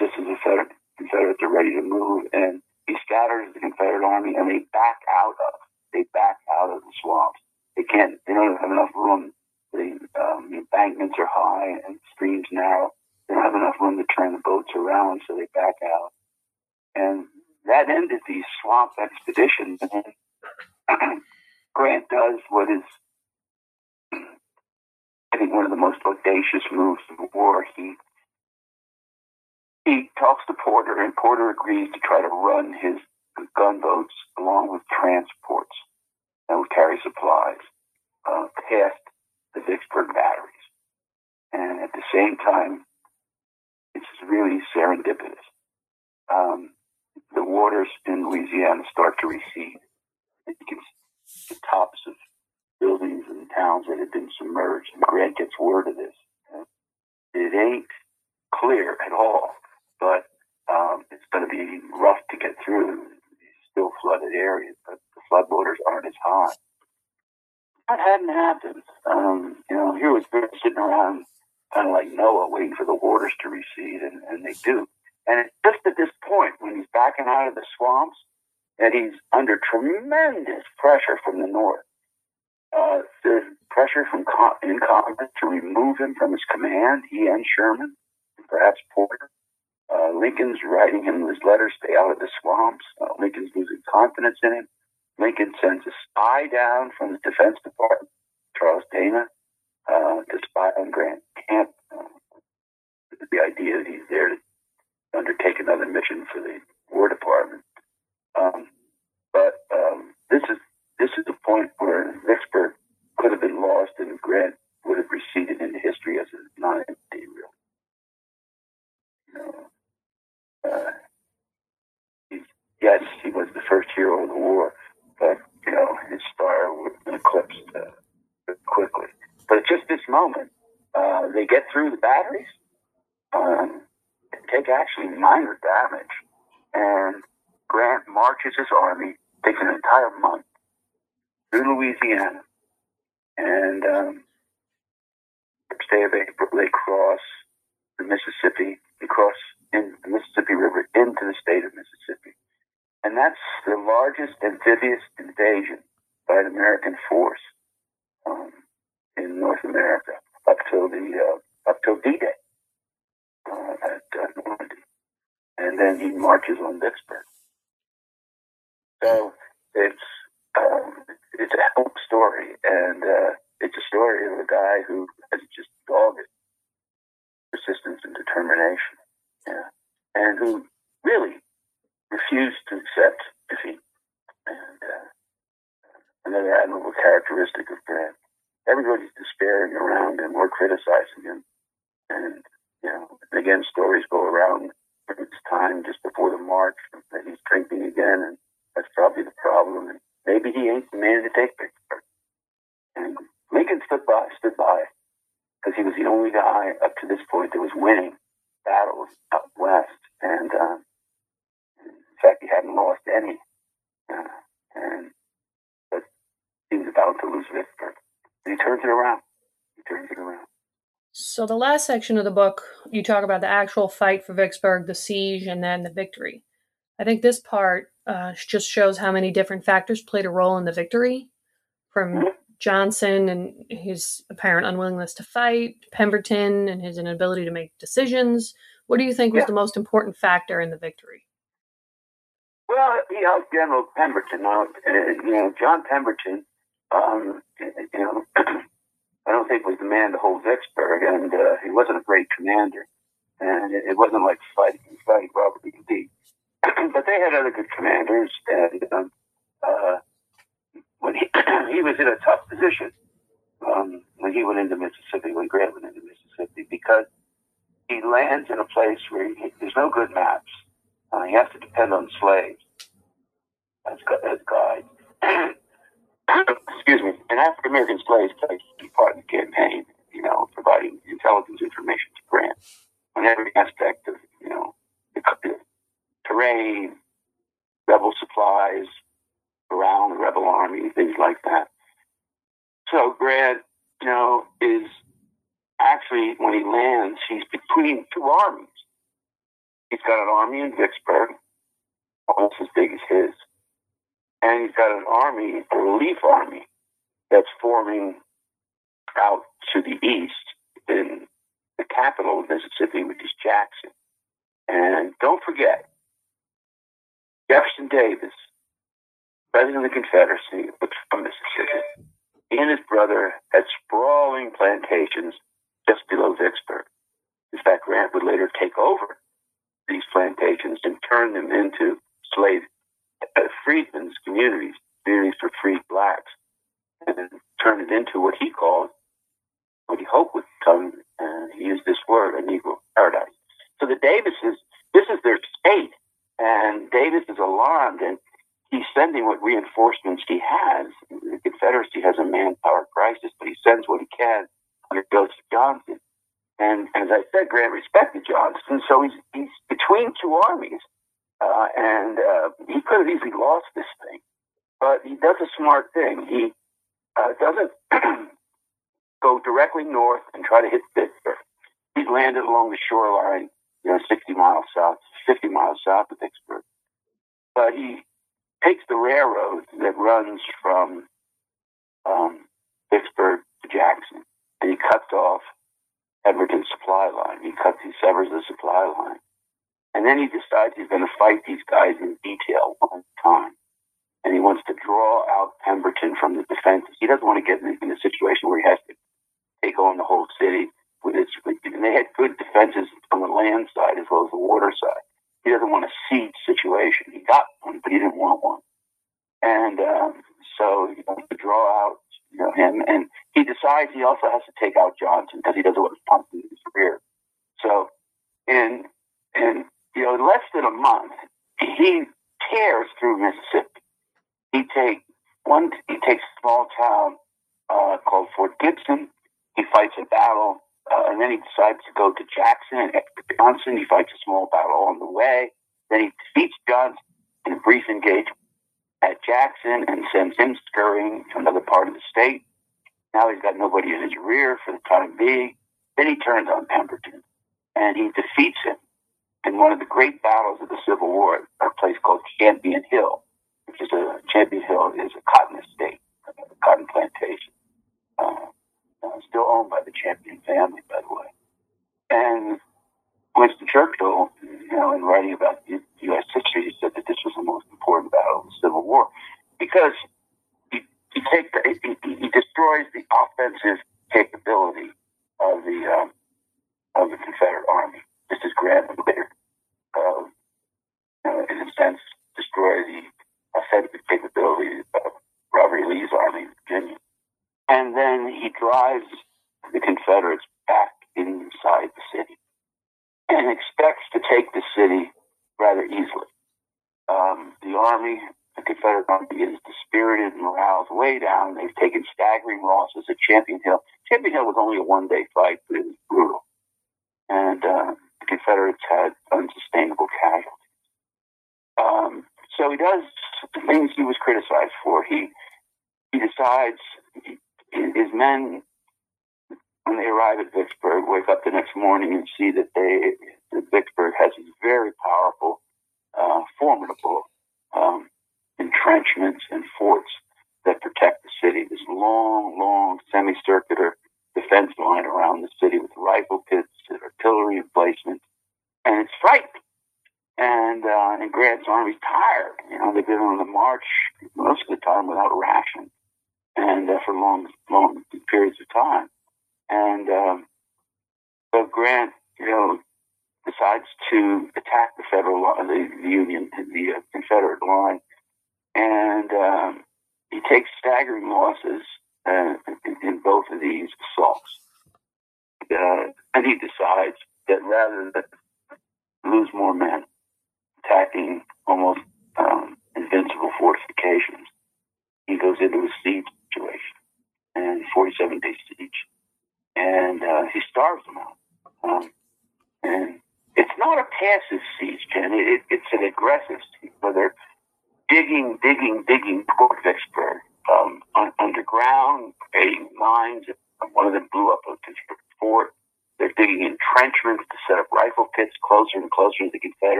just as the Confederate, Confederates are ready to move, and he scatters the Confederate army, and they back out of they back out of the swamps. They can't. They don't have enough room. The um, embankments are high and streams narrow. They don't have enough room to turn the boats around, so they back out. And that ended the swamp expedition. And Grant does what is, I think, one of the most audacious moves of the war. He he talks to Porter, and Porter agrees to try to run his gunboats along with transports that would carry supplies uh, past the Vicksburg batteries. And at the same time, it's really serendipitous. Um, the waters in Louisiana start to recede. You can see the tops of buildings and towns that had been submerged. And Grant gets word of this. It ain't clear at all, but um, it's going to be rough to get through these still flooded areas, but the flood waters aren't as high. That hadn't happened. Um, you know, here was Grant sitting around kind of like Noah waiting for the waters to recede, and, and they do. And it's just at this point when he's backing out of the swamps that he's under tremendous pressure from the north. Uh, there's pressure from in Congress to remove him from his command, he and Sherman, and perhaps Porter. Uh, Lincoln's writing him his letters, stay out of the swamps. Uh, Lincoln's losing confidence in him. Lincoln sends a spy down from the Defense Department, Charles Dana, uh, to spy on Grant Camp. Uh, the idea that he's there to undertake another mission for the War Department. Um, but um, this is this is the point where Vicksburg could have been lost and Grant would have receded into history as a non-entity, really. You know, uh, yes, he was the first hero of the war, but you know his star would have been eclipsed uh, quickly. But at just this moment, uh, they get through the batteries. Um, take actually minor damage. And Grant marches his army, takes an entire month through Louisiana, and um, first day of April they cross the Mississippi, they cross in the Mississippi River into the state of Mississippi, and that's the largest amphibious invasion by an American force um, in North America up till the uh, up till D-Day uh, at uh, Normandy, and then he marches on Vicksburg. So it's um, it's a hope story, and uh, it's a story of a guy who has just dogged persistence and determination, yeah, and who really refused to accept defeat. And uh, another admirable characteristic of Grant. Everybody's despairing around him or criticizing him, and you know, again, stories go around it's time just before the march that he's drinking again, and that's probably the problem. And maybe he ain't the man to take Vicksburg. And Lincoln stood by, stood by, because he was the only guy up to this point that was winning battles up west, and uh, in fact, he hadn't lost any. Uh, and but he was about to lose Vicksburg, and he turns it around. He turns it around. So, the last section of the book, you talk about the actual fight for Vicksburg, the siege, and then the victory. I think this part uh, just shows how many different factors played a role in the victory from Johnston and his apparent unwillingness to fight, Pemberton and his inability to make decisions. What do you think was Yeah. the most important factor in the victory? Well, you know, General Pemberton. Uh, you know, John Pemberton. Um, you know, I don't think was the man to hold Vicksburg, and uh, he wasn't a great commander, and it, it wasn't like fighting fighting Robert E. Lee. but they had other good commanders, and um, uh, when he he was in a tough position um, when he went into Mississippi, when Grant went into Mississippi, because he lands in a place where he, there's no good maps. Uh, he has to depend on slaves as, as guides. Excuse me. And African American slaves played a key part in the campaign, know, providing intelligence information to Grant on every aspect of, you know, the, the grain, rebel supplies around the rebel army, things like that. So Grant, you know, is actually when he lands, he's between two armies. He's got an army in Vicksburg, almost as big as his, and he's got an army, a relief army, that's forming out to the east in the capital of Mississippi, which is Jackson. And don't forget, Jefferson Davis, President of the Confederacy, was from Mississippi. He and his brother had sprawling plantations just below Vicksburg. In fact, Grant would later take over these plantations and turn them into slave uh, freedmen's communities, communities for freed blacks, and turn it into what he called, what he hoped would come, and he used this word, a Negro paradise. So the Davises, this is their state, and Davis is alarmed, and he's sending what reinforcements he has. The Confederacy has a manpower crisis, but he sends what he can under Joseph Johnston. And as I said, Grant respected Johnston, so he's, he's between two armies. Uh, and uh, he could have easily lost this thing, but he does a smart thing. He uh, doesn't go directly north and try to hit Vicksburg. He's landed along the shoreline, you know, 60 miles south, 50 miles south of Vicksburg. But he takes the railroad that runs from um, Vicksburg to Jackson, and he cuts off Pemberton's supply line. He cuts, he severs the supply line. And then he decides he's going to fight these guys in detail one time. And he wants to draw out Pemberton from the defenses. He doesn't want to get in a situation where he has to take on the whole city with its, and they had good defenses on the land side as well as the water side. He doesn't want a siege situation. He got one, but he didn't want one. And um, so he wants to draw out you know, him. And he decides he also has to take out Johnston because he doesn't want to pump in his rear. So in in you know less than a month, he tears through Mississippi. He takes one. He takes a small town uh, called Port Gibson. He fights a battle uh, and then he decides to go to Jackson and Johnston. He fights a small battle on the way. Then he defeats Johnston in a brief engagement at Jackson and sends him scurrying to another part of the state. Now he's got nobody in his rear for the time being. Then he turns on Pemberton and he defeats him in one of the great battles of the Civil War, at a place called Champion Hill, which is a Champion Hill is a cotton estate, a cotton plantation. Uh, uh, still owned by the Champion family, by the way. And Winston Churchill, you know, in writing about the U.S. history, he said that this was the most important battle of the Civil War because he, he, take the, he, he destroys the offensive capability of the um, of the Confederate Army. This is Grant later, uh, you know, in a sense, destroy the offensive capability of Robert Lee's army in Virginia. And then he drives the Confederates back inside the city and expects to take the city rather easily. Um, the army, the Confederate army, is dispirited, and morale's way down. They've taken staggering losses at Champion Hill. Champion Hill was only a one day fight,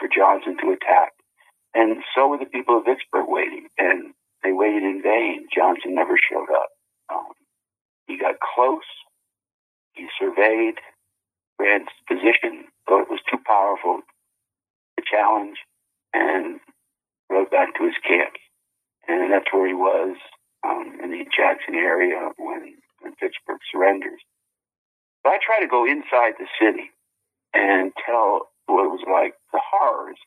for Johnston to attack. And so were the people of Vicksburg waiting, and they waited in vain. Johnston never showed up. Um, he got close. He surveyed Grant's position, thought it was too powerful to challenge, and rode back to his camp. And that's where he was um, in the Jackson area when, when Vicksburg surrenders. But I try to go inside the city and tell what it was like, the horrors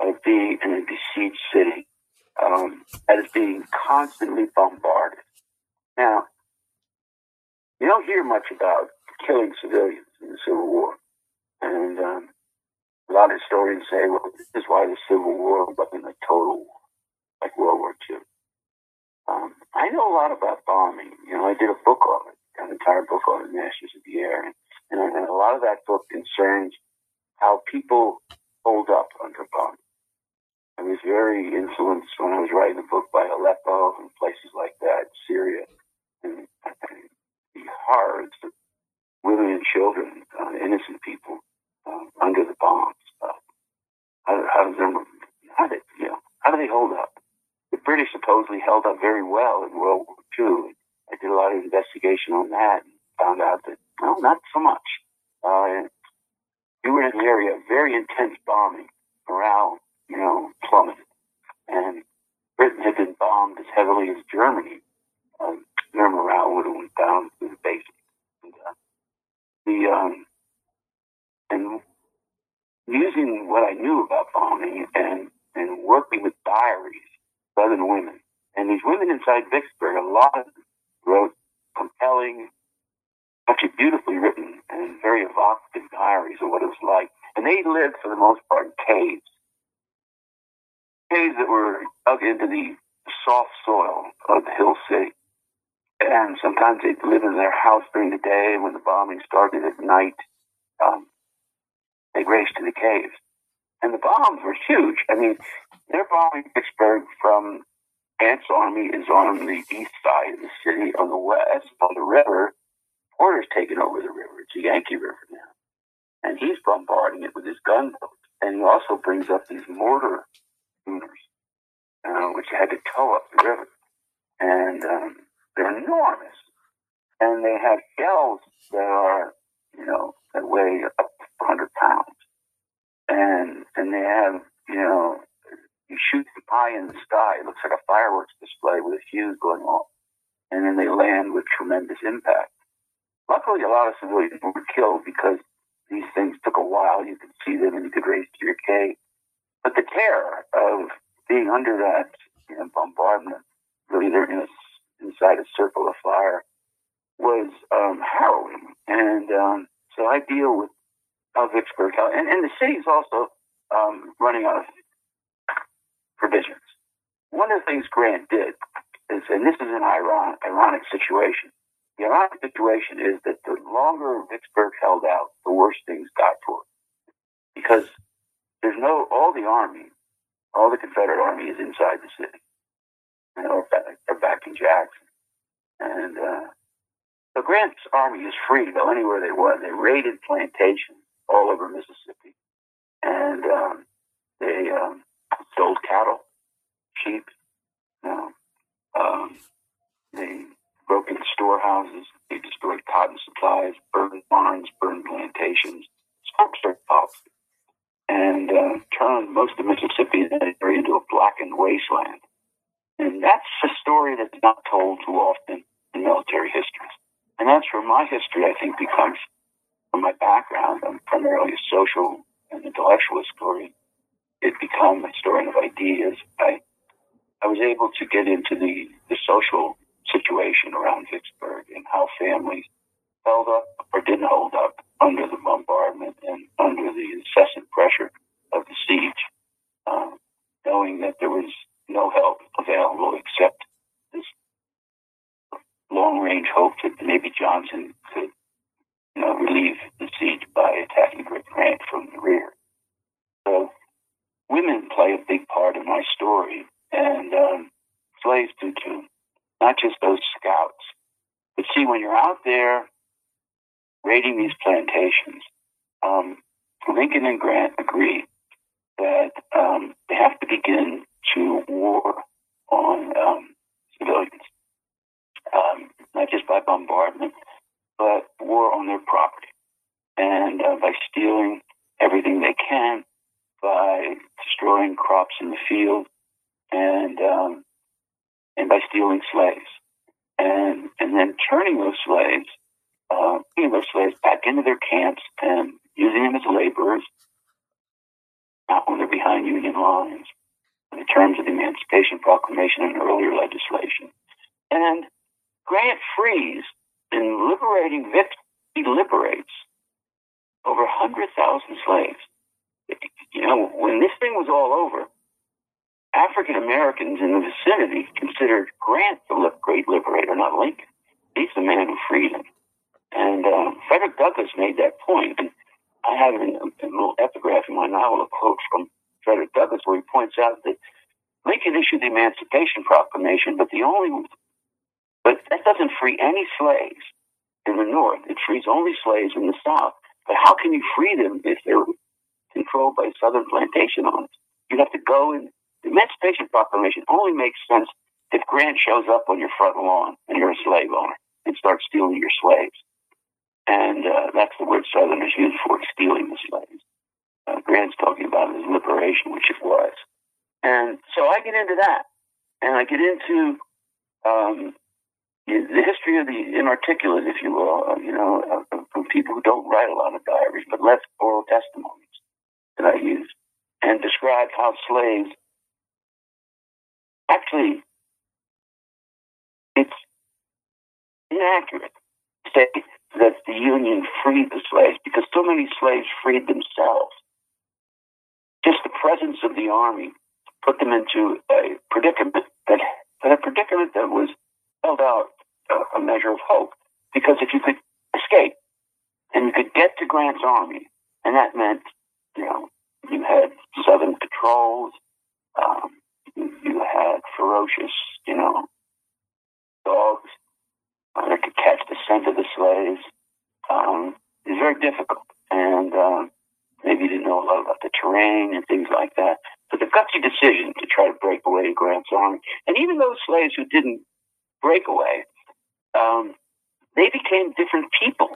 of being in a besieged city um, that is being constantly bombarded. Now, you don't hear much about killing civilians in the Civil War. And um, a lot of historians say, well, this is why the Civil War wasn't a total war like World War II. Um, I know a lot about bombing. You know, I did a book on it, an entire book on it, Masters of the Air. And, and a lot of that book concerns how people hold up under bombing. I was very influenced when I was writing the book by Aleppo and places like that, Syria, and, and the horrors of women and children, uh, innocent people uh, under the bombs. Uh, how, how them, how did, you know, how do they hold up? The British supposedly held up very well in World War II. I did a lot of investigation on that and found out that, well, not so much. Uh, we were in an area of very intense bombing, morale you know, plummeted. And Britain had been bombed as heavily as Germany. Um, their morale would have went down to the basics. And, uh, the um, and using what I knew about bombing and and working with diaries of other women, and these women inside Vicksburg, a lot of them wrote compelling, actually beautifully written and very evocative diaries of what it was like. And they lived for the most part in caves caves that were dug into the soft soil of the hill city. And sometimes they'd live in their house during the day. When the bombing started at night, um, they'd race to the caves. And the bombs were huge. I mean, they're bombing Vicksburg from Grant's army is on the east side of the city. On the west, on the river, Porter's taken over the river. It's a Yankee River now. And he's bombarding it with his gunboats. And he also brings up these mortar schooners, uh, which had to tow up the river. And um, they're enormous. And they have shells that are, you know, that weigh up to 100 pounds. And, and they have, you know, you shoot them high in the sky. It looks like a fireworks display with a fuse going off. And then they land with tremendous impact. Luckily, a lot of civilians were killed because these things took a while. You could see them and you could raise to your cave. But the terror of being under that you know, bombardment, really they're in a, inside a circle of fire, was um, harrowing. And um, so I deal with how Vicksburg, and, and the city's also um, running out of provisions. One of the things Grant did is, and this is an ironic, ironic situation. The ironic situation is that longer Vicksburg held out, the worse things got for it. Because there's no, all the army, all the Confederate army is inside the city. You know, they're back in Jackson. And, uh, so Grant's army is free to go anywhere they want. They raided plantations all over Mississippi. And, um, they, um, stole cattle, sheep, you know, um, they broke into storehouses, they destroyed cotton supplies, burned barns, burned plantations, smoked their policy. and uh, turned most of Mississippi area into a blackened wasteland. And that's a story that's not told too often in military history. And that's where my history, I think, becomes, from my background, I'm primarily a social and intellectual story. It become a story of ideas. I, I was able to get into the, the social situation around Vicksburg and how families held up or didn't hold up under the bombardment and under the incessant pressure of the siege, uh, knowing that there was no help available except this long range hope that maybe Johnston could you know, relieve the siege by attacking Grant from the rear. So women play a big part in my story, and um, slaves do too, not just those scouts. But see, when you're out there raiding these plantations, um, Lincoln and Grant agree that um, they have to begin to war on um, civilians, um, not just by bombardment, but war on their property, and uh, by stealing everything they can, by destroying crops in the field, and um, and by stealing slaves, and then turning those slaves, uh, bringing those slaves back into their camps and using them as laborers, not when they're behind Union lines, in the terms of the Emancipation Proclamation and earlier legislation. And Grant frees, in liberating Vic, he liberates over 100,000 slaves. You know, when this thing was all over, African Americans in the vicinity considered Grant the great liberator, not Lincoln. He's the man who freed them. And um, Frederick Douglass made that point. And I have in a, a little epigraph in my novel a quote from Frederick Douglass where he points out that Lincoln issued the Emancipation Proclamation, but the only but that doesn't free any slaves in the North. It frees only slaves in the South. But how can you free them if they're controlled by Southern plantation owners? You have to go the Emancipation Proclamation only makes sense if Grant shows up on your front lawn and you're a slave owner and start stealing your slaves. And uh, that's the word Southerners use for stealing the slaves. Uh, Grant's talking about his liberation, which it was. And so I get into that. And I get into um, the history of the inarticulate, if you will, uh, you know, uh, from people who don't write a lot of diaries, but left oral testimonies that I use, and describe how slaves actually, it's inaccurate to say that the Union freed the slaves because so many slaves freed themselves. Just the presence of the army put them into a predicament that, that a predicament that was held out a, a measure of hope. Because if you could escape and you could get to Grant's army, and that meant, you know, you had Southern patrols, um, you had ferocious, you know, dogs that could catch the scent of the slaves. Um, it was very difficult. And um, maybe you didn't know a lot about the terrain and things like that. But the gutsy decision to try to break away to Grant's army, and even those slaves who didn't break away, um, they became different people.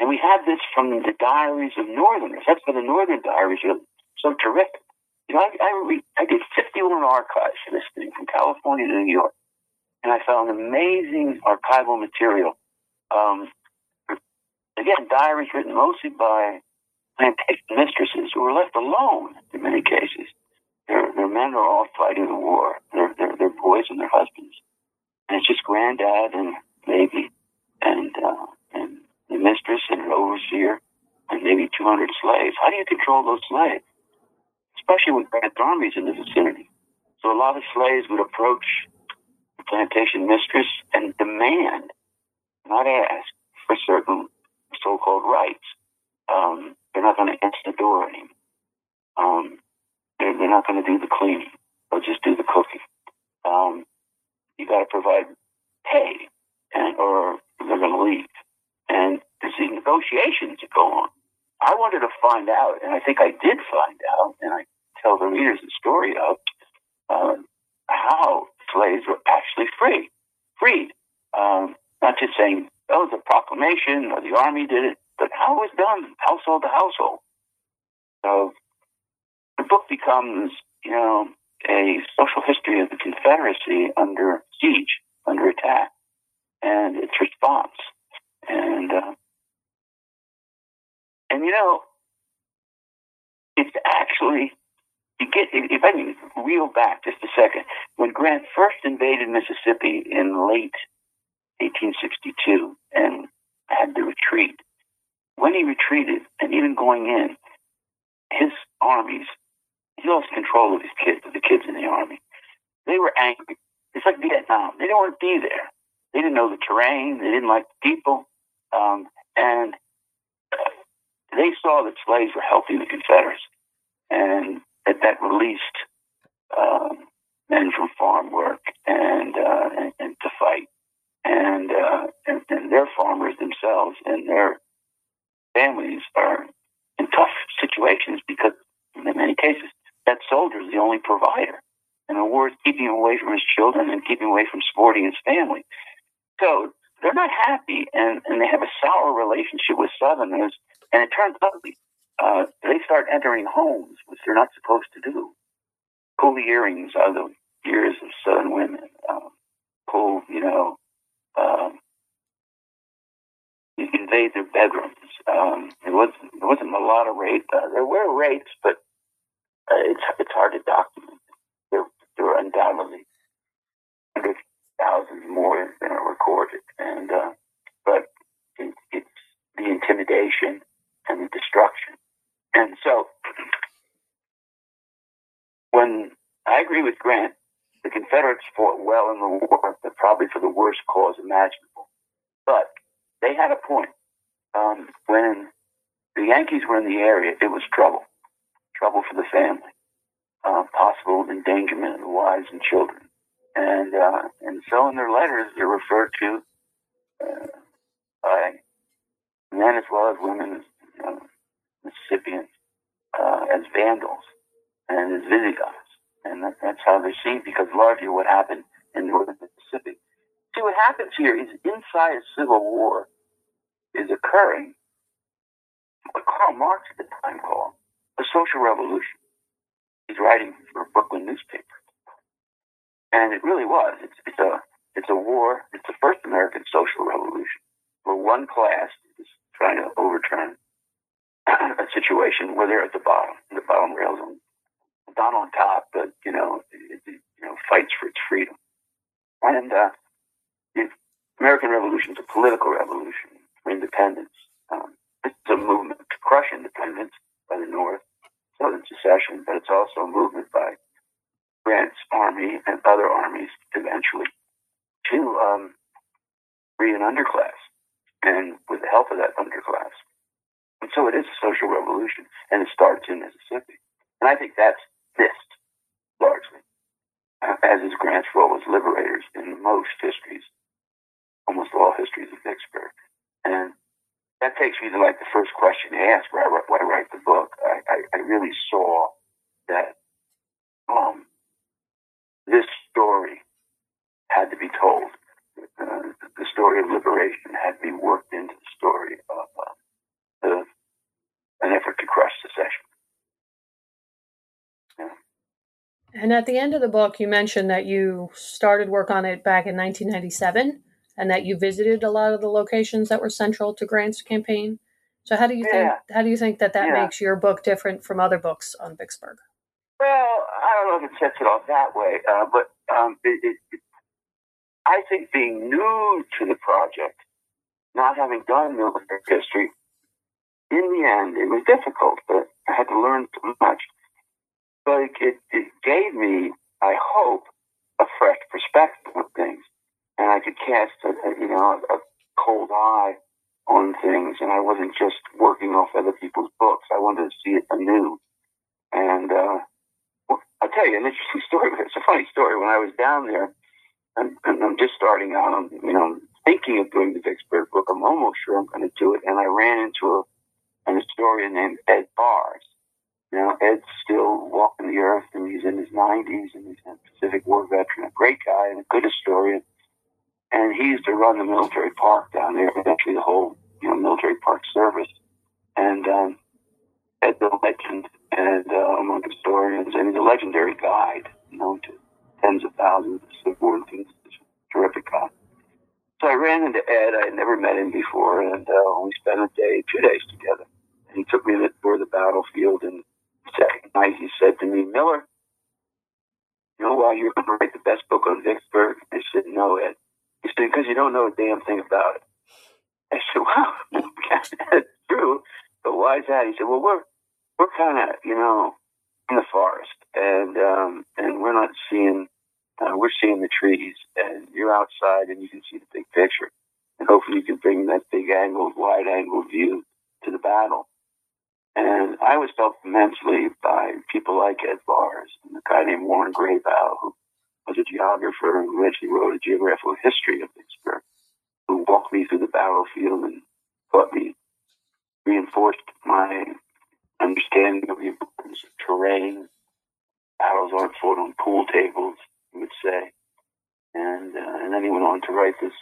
And we have this from the diaries of Northerners. That's why the Northern diaries are so terrific. You know, I, I, re- I did 51 archives for this thing from California to New York, and I found amazing archival material. Um, again, diaries written mostly by plantation mistresses who were left alone in many cases. Their, their men are all fighting the war, their, their, their boys and their husbands. And it's just granddad and maybe, and, uh, and the mistress and an overseer, and maybe 200 slaves. How do you control those slaves? Especially with Grant's armies in the vicinity. So a lot of slaves would approach plantation mistress and demand, not ask, for certain so-called rights. Um, they're not going to answer the door anymore. Um, they're, they're not going to do the cleaning. They'll just do the cooking. Um, you got to provide pay and or they're going to leave. And there's these negotiations that go on. I wanted to find out, and I think I did find out, and I tell the readers the story of um, how slaves were actually free, freed. Um, not just saying, oh, the proclamation or the army did it, but how it was done, household to household. So the book becomes, you know, a social history of the Confederacy under siege, under attack, and its response. And uh, and you know, it's actually get if I can reel back just a second. When Grant first invaded Mississippi in late 1862 and had to retreat, when he retreated and even going in, his armies he lost control of his kids, of the kids in the army. They were angry. It's like Vietnam. They didn't want to be there. They didn't know the terrain. They didn't like the people. Um, and they saw that slaves were helping the Confederates. And that, that released um, men from farm work and, uh, and, and to fight. And, uh, and, and their farmers themselves and their families are in tough situations because in many cases that soldier is the only provider. And the war is keeping him away from his children and keeping away from supporting his family. So they're not happy, and, and they have a sour relationship with Southerners. And it turns out uh, they start entering homes, which they're not supposed to do. Pull the earrings out of the ears of Southern women. Um, pull, you know, um, invade their bedrooms. Um, it wasn't it wasn't a lot of rape. Uh, there were rapes, but uh, it's it's hard to document. There there are undoubtedly hundreds, thousands more than are recorded, and uh, but it, it's the intimidation and the destruction. And so, when I agree with Grant, the Confederates fought well in the war, but probably for the worst cause imaginable. But they had a point. Um, when the Yankees were in the area, it was trouble trouble for the family, uh, possible endangerment of the wives and children. And, uh, and so in their letters, they're referred to uh, by men as well as women, Mississippians, uh, as vandals and as Visigoths. And that, that's how they're seen because largely what happened in northern Mississippi. See, what happens here is inside a civil war is occurring what Karl Marx at the time called a social revolution. He's writing for a Brooklyn newspaper, and it really was. It's, it's a it's a war. It's the first American social revolution where one class is trying to overturn a situation where they're at the bottom, the bottom rails, on, not on top, but you know, it, it, you know, fights for its freedom. And uh, the American Revolution is a political revolution for independence. Um, it's a movement to crush independence by the North, Southern secession, but it's also a movement by Grant's army and other armies eventually to um, free an underclass, and with the help of that underclass. And so it is a social revolution, and it starts in Mississippi. And I think that's missed largely, uh, as is Grant's role as liberators in most histories, almost all histories of Vicksburg. And that takes me to like the first question you asked where I, I write the book. I, I, I really saw that um, this story had to be told. Uh, the story of liberation had to be worked into the story of uh, an effort to crush secession. Yeah. And at the end of the book, you mentioned that you started work on it back in 1997 and that you visited a lot of the locations that were central to Grant's campaign. So how do you yeah. think how do you think that that yeah. makes your book different from other books on Vicksburg? Well, I don't know if it sets it off that way, uh, but um, it, it, it, I think being new to the project, not having done military history, in the end it was difficult, but I had to learn so much. But it, it gave me, I hope, a fresh perspective on things and I could cast a, a you know a cold eye on things, and I wasn't just working off other people's books. I wanted to see it anew. And uh, well, I'll tell you an interesting story. It's a funny story. When I was down there, and, and I'm just starting out, I'm you know thinking of doing the Vicksburg book. I'm almost sure I'm going to do it, and I ran into a an historian named Ed Bearss. Know, Ed's still walking the earth, and he's in his 90s, and he's a Pacific War veteran, a great guy, and a good historian and he used to run the military park down there, actually the whole you know military park service. And um, Ed the legend and uh, among historians, and he's a legendary guide, known to tens of thousands of Civil War enthusiasts. Terrific guy. So I ran into Ed. I had never met him before, and uh, we spent a day, two days together. He took me to tour the battlefield, and second night he said to me, Miller, you know why you're going to write the best book on Vicksburg? I said, no, Ed. He said, because you don't know a damn thing about it. I said, wow, that's true. But why is that? He said, well, we're, we're kind of, you know, in the forest and, um, and we're not seeing, uh, we're seeing the trees and you're outside and you can see the big picture. And hopefully you can bring that big angle, wide angle view to the battle. And I was helped immensely by people like Ed Bearss and a guy named Warren Grabau, who was a geographer who eventually wrote a geographical history of Vicksburg, who walked me through the battlefield and taught me, reinforced my understanding of the importance of terrain. Battles aren't fought on pool tables, he would say. And, uh, and then he went on to write this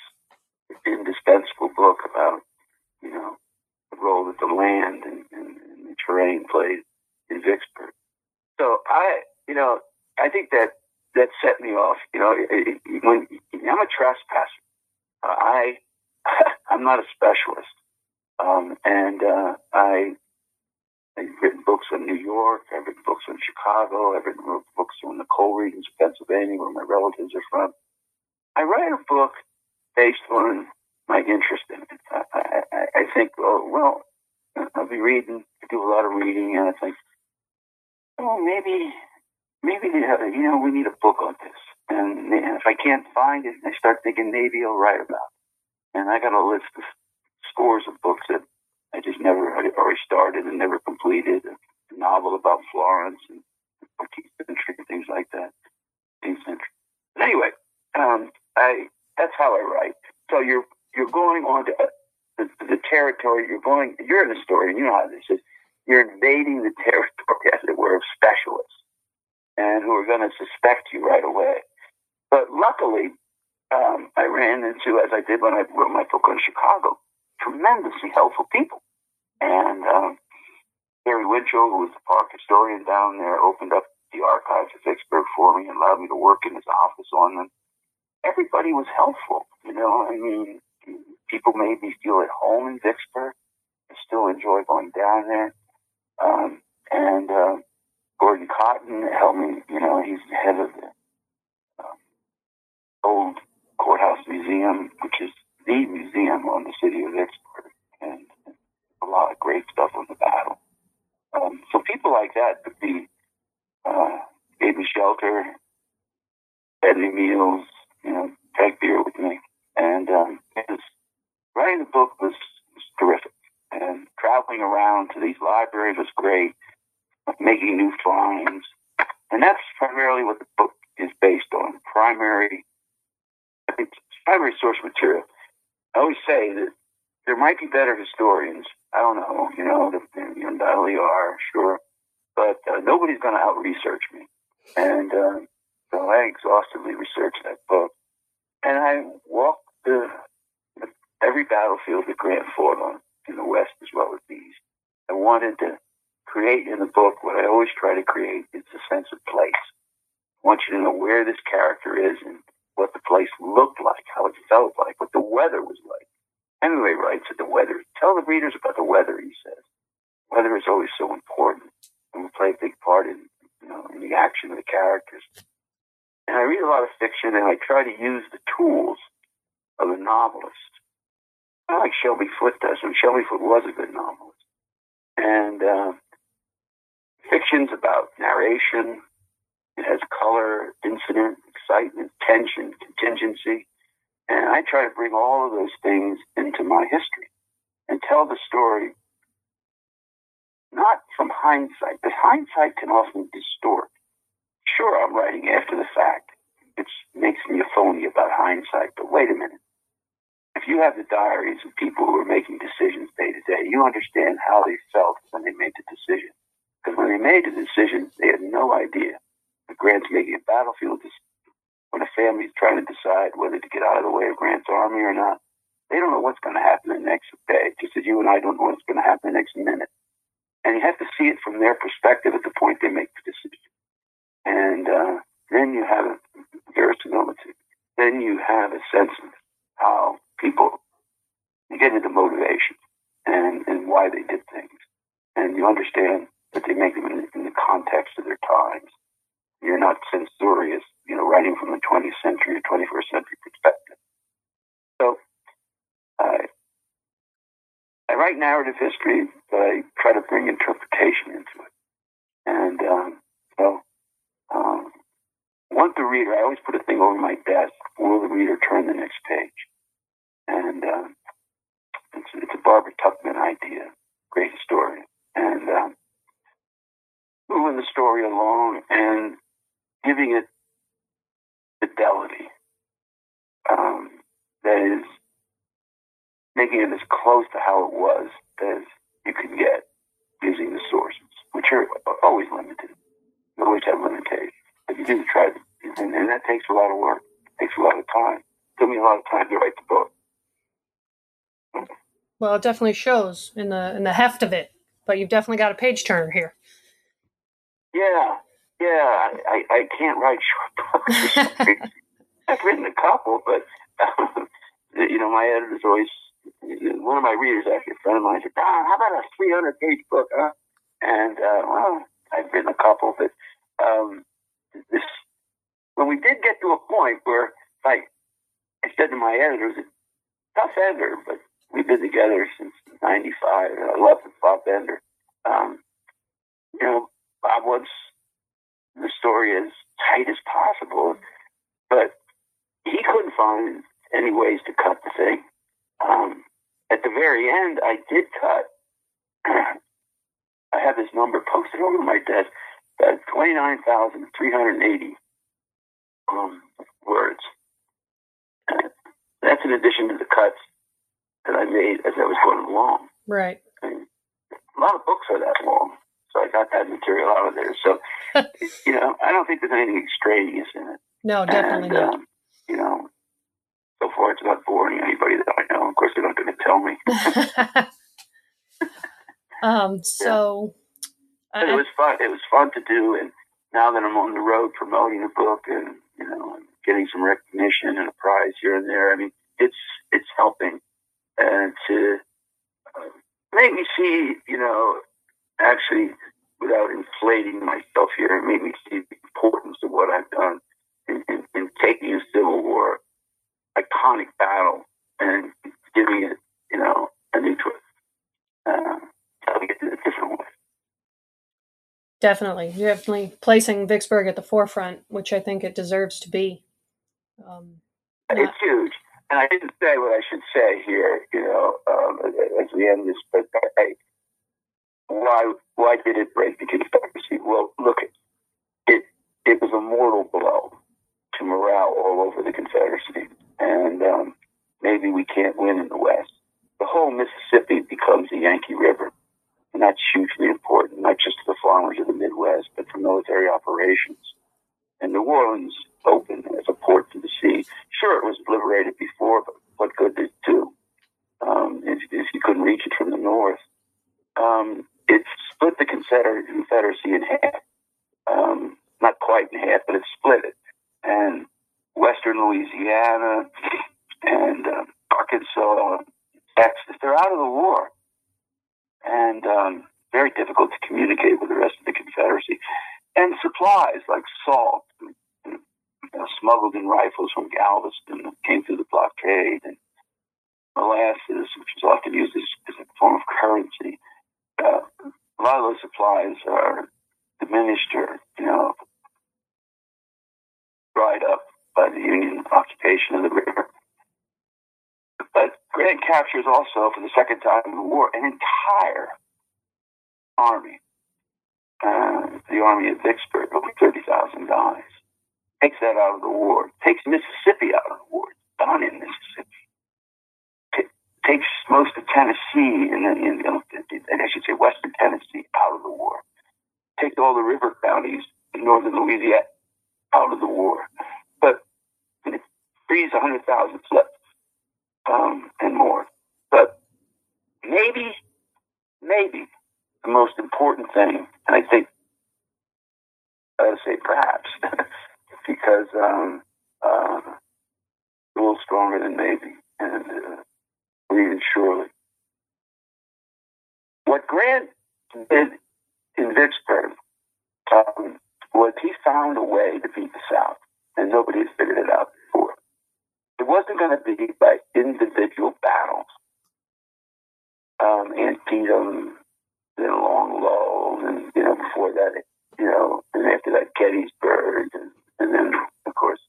indispensable book about, you know, role that the land and, and, and the terrain played in Vicksburg. So I, you know, I think that that set me off. You know, when I'm a trespasser, uh, I I'm not a specialist, um, and uh, I I've written books on New York. I've written books on Chicago. I've written books on the coal regions of Pennsylvania, where my relatives are from. I write a book based on my interest in it. I, I, I think, oh, well, I'll be reading, I do a lot of reading, and I think, oh, maybe, maybe, you know, we need a book on this. And, if I can't find it, I start thinking maybe I'll write about it. And I got a list of scores of books that I just never, already started and never completed. A novel about Florence and 14th century and things like that. 18th century. But anyway, um, I that's how I write. So you're you're going on to uh, the, the territory. You're going. You're story, and you know how this is. You're invading the territory, as it were, of specialists, and who are going to suspect you right away. But luckily, um, I ran into, as I did when I wrote my book on Chicago, tremendously helpful people. And um, Terry Winschel, who was the park historian down there, opened up the archives of Vicksburg for me and allowed me to work in his office on them. Everybody was helpful, you know. I mean, people made me feel at home in Vicksburg. I still enjoy going down there. Um, and uh, Gordon Cotton helped me. You know, he's the head of the um, old courthouse museum, which is the museum on the city of Vicksburg, and a lot of great stuff on the battle. Um, so people like that could be uh, gave me shelter, fed me meals, you know, drank beer with me, and um, his writing the book was, was terrific. And traveling around to these libraries was great, making new finds. And that's primarily what the book is based on primary, I think, primary source material. I always say that there might be better historians. I don't know, you know, you undoubtedly are, sure. But uh, nobody's going to out research me. And uh, so I exhaustively researched that book. And I walked the every battlefield that Grant fought on in the West as well as the East. I wanted to create in the book what I always try to create. It's a sense of place. I want you to know where this character is and what the place looked like, how it felt like, what the weather was like. Hemingway writes that the weather, tell the readers about the weather, he says. Weather is always so important and will play a big part in, you know, in the action of the characters. And I read a lot of fiction and I try to use the tools of a novelist I like Shelby Foote does, and Shelby Foote was a good novelist. And uh, fiction's about narration. It has color, incident, excitement, tension, contingency. And I try to bring all of those things into my history and tell the story not from hindsight, but hindsight can often distort. Sure, I'm writing after the fact. It makes me a phony about hindsight, but wait a minute if you have the diaries of people who are making decisions day to day, you understand how they felt when they made the decision. Because when they made the decision, they had no idea that Grant's making a battlefield decision. When a family is trying to decide whether to get out of the way of Grant's army or not, they don't know what's going to happen the next day, just as you and I don't know what's going to happen the next minute. and you have to see it from their perspective at the point they make the decision. And uh, then you have verisimilitude. Then you have a sense of how people get into motivation and, and why they did things. And you understand that they make them in, in the context of their times. You're not censorious, you know, writing from the 20th century or 21st century perspective. So I write narrative history, but I try to bring interpretation into it. And um, so, want the reader, I always put a thing over my desk, will the reader turn the next page? And um, it's, it's a Barbara Tuchman idea, great historian. And um, moving the story along and giving it fidelity um, that is making it as close to how it was as you can get using the sources, which are always limited. You always have limitations. But you do try to, and, and that takes a lot of work. It takes a lot of time. It took me a lot of time to write the book. Well, it definitely shows in the in the heft of it, but you've definitely got a page turner here. Yeah, yeah. I, I can't write short books. I've written a couple, but um, you know, my editors always one of my readers, actually, a friend of mine, said, Don, how about a 300 page book, huh? And, uh, well, I've written a couple, but um, this, when we did get to a point where, like, I said to my editor, it tough editor, but we've been together since 95, and I love Bob Bender. Um, you know, Bob wants the story as tight as possible, but he couldn't find any ways to cut the thing. Um, at the very end, I did cut. I have this number posted over my desk. That's 29,380 um, words. that's in addition to the cuts that I made as I was going along. Right. And a lot of books are that long, so I got that material out of there. So, you know, I don't think there's anything extraneous in it. No, definitely and, not. Um, you know, so far it's not boring anybody that I know. Of course, they're not going to tell me. um. So. But it was fun. It was fun to do, and now that I'm on the road promoting the book and you know getting some recognition and a prize here and there, I mean, it's it's helping and to uh, make me see, you know, actually without inflating myself here, it made me see the importance of what I've done in, in, in taking a Civil War iconic battle and giving it, you know, a new twist, uh, it in a different. Definitely, you're definitely placing Vicksburg at the forefront, which I think it deserves to be. Um, it's huge, and I didn't say what I should say here, you know, um, as we end this. But I, why why did it break the Confederacy? Well, look, it it was a mortal blow to morale all over the Confederacy, and um, maybe we can't win in the West. The whole Mississippi becomes the Yankee River. And that's hugely important, not just to the farmers of the Midwest, but for military operations. And New Orleans opened as a port to the sea. Sure, it was liberated before, but what good did it do um, if, if, you couldn't reach it from the north? Um, it split the Confederacy in half. Um, not quite in half, but it split it. And western Louisiana and uh, Arkansas, Texas, they're out of the war and um, very difficult to communicate with the rest of the Confederacy. And supplies like salt, you know, smuggled in rifles from Galveston that came through the blockade, and molasses, which was often used as, as a form of currency. Uh, a lot of those supplies are diminished or, you know, dried up by the Union occupation of the river. But Grant captures also, for the second time in the war, an entire army. Uh, the army of Vicksburg, over 30,000 guys. Takes that out of the war. Takes Mississippi out of the war. Done in Mississippi. T- takes most of Tennessee, and then in, in, I should say Western Tennessee, out of the war. Takes all the river counties in northern Louisiana out of the war. But it frees 100,000 slaves um, and more. But maybe, maybe the most important thing, and I think I would say perhaps because um, uh, a little stronger than maybe, and uh, or even surely. What Grant did in Vicksburg um, was he found a way to beat the South, and nobody had figured it out. It wasn't going to be by individual battles. Um, Antietam, then long lulls, and you know before that, you know, and after that Gettysburg, and, and then of course